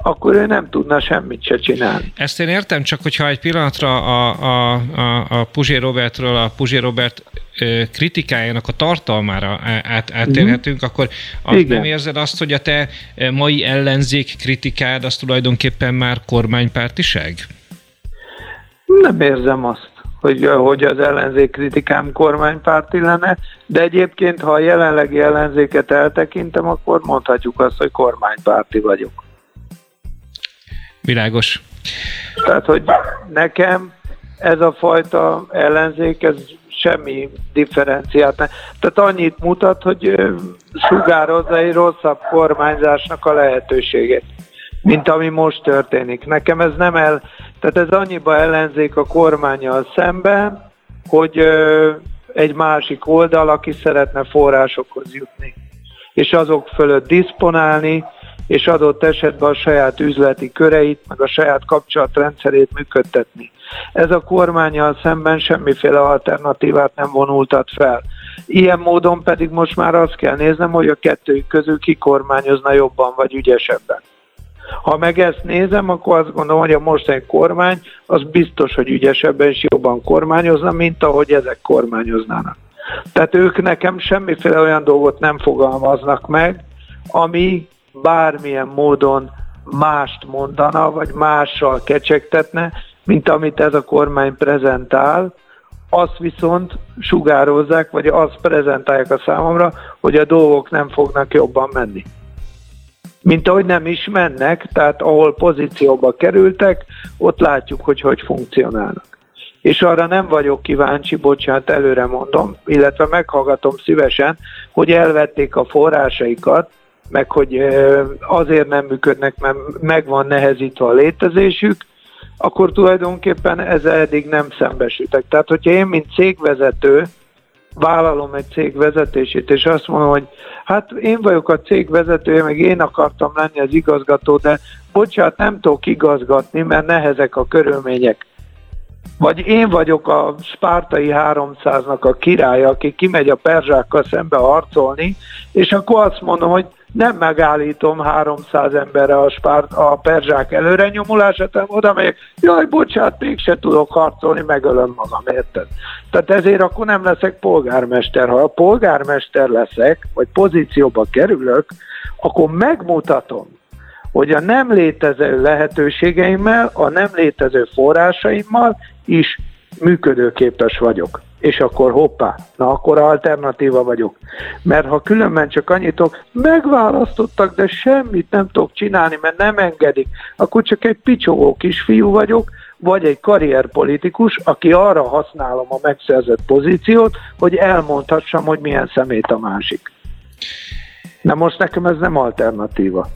akkor ő nem tudna semmit se csinálni. Ezt én értem, csak hogyha egy pillanatra a, a, a, a Puzsé Robertről, a Puzsé Robert kritikájának a tartalmára át, áttérhetünk, uh-huh. akkor azt nem érzed azt, hogy a te mai ellenzék kritikád az tulajdonképpen már kormánypártiság? Nem érzem azt, hogy, hogy az ellenzék kritikám kormánypárti lenne, de egyébként, ha a jelenlegi ellenzéket eltekintem, akkor mondhatjuk azt, hogy kormánypárti vagyok. Világos. Tehát, hogy nekem ez a fajta ellenzék, ez semmi differenciát nem. Tehát annyit mutat, hogy sugározza egy rosszabb kormányzásnak a lehetőségét, mint ami most történik. Nekem ez nem el, tehát ez annyiba ellenzék a kormányjal szemben, hogy egy másik oldal, aki szeretne forrásokhoz jutni, és azok fölött diszponálni, és adott esetben a saját üzleti köreit, meg a saját kapcsolatrendszerét működtetni. Ez a kormányjal szemben semmiféle alternatívát nem vonultat fel. Ilyen módon pedig most már azt kell néznem, hogy a kettőjük közül ki kormányozna jobban vagy ügyesebben. Ha meg ezt nézem, akkor azt gondolom, hogy a mostani kormány az biztos, hogy ügyesebben és jobban kormányozna, mint ahogy ezek kormányoznának. Tehát ők nekem semmiféle olyan dolgot nem fogalmaznak meg, ami bármilyen módon mást mondana, vagy mással kecsegtetne, mint amit ez a kormány prezentál, azt viszont sugározzák, vagy azt prezentálják a számomra, hogy a dolgok nem fognak jobban menni. Mint ahogy nem is mennek, tehát ahol pozícióba kerültek, ott látjuk, hogy hogy funkcionálnak. És arra nem vagyok kíváncsi, bocsánat, előre mondom, illetve meghallgatom szívesen, hogy elvették a forrásaikat, meg hogy azért nem működnek, mert meg van nehezítve a létezésük, akkor tulajdonképpen ezzel eddig nem szembesültek. Tehát, hogyha én, mint cégvezető, vállalom egy cég vezetését, és azt mondom, hogy hát én vagyok a cég vezetője, meg én akartam lenni az igazgató, de bocsánat, nem tudok igazgatni, mert nehezek a körülmények. Vagy én vagyok a Spártai 300-nak a királya, aki kimegy a perzsákkal szembe harcolni, és akkor azt mondom, hogy nem megállítom 300 emberre a, spárt, a perzsák előre nyomulását, hanem oda megyek, jaj, bocsánat, mégse tudok harcolni, megölöm magam, érted? Tehát ezért akkor nem leszek polgármester. Ha a polgármester leszek, vagy pozícióba kerülök, akkor megmutatom, hogy a nem létező lehetőségeimmel, a nem létező forrásaimmal is működőképes vagyok. És akkor hoppá, na akkor alternatíva vagyok. Mert ha különben csak annyit megválasztottak, de semmit nem tudok csinálni, mert nem engedik, akkor csak egy picsogó kisfiú vagyok, vagy egy karrierpolitikus, aki arra használom a megszerzett pozíciót, hogy elmondhassam, hogy milyen szemét a másik. Na most nekem ez nem alternatíva.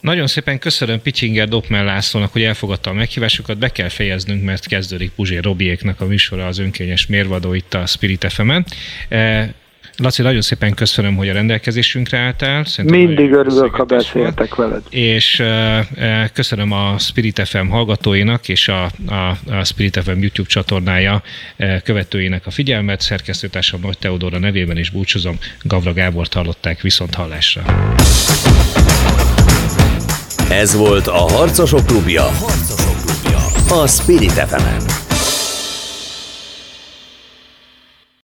Nagyon szépen köszönöm Picsinger Dopmel Lászlónak, hogy elfogadta a meghívásukat. Be kell fejeznünk, mert kezdődik Puzsér Robiéknak a műsora az önkényes mérvadó itt a Spirit fm -en. Laci, nagyon szépen köszönöm, hogy a rendelkezésünkre álltál. Szerintem Mindig örülök, ha beszéltek veled. És uh, köszönöm a Spirit FM hallgatóinak és a, a, a Spirit FM YouTube csatornája uh, követőinek a figyelmet. Szerkesztőtársam Nagy Teodora nevében is búcsúzom. Gavra Gábort hallották viszont hallásra. Ez volt a Harcosok Klubja. Harcosok Klubja. A Spirit fm.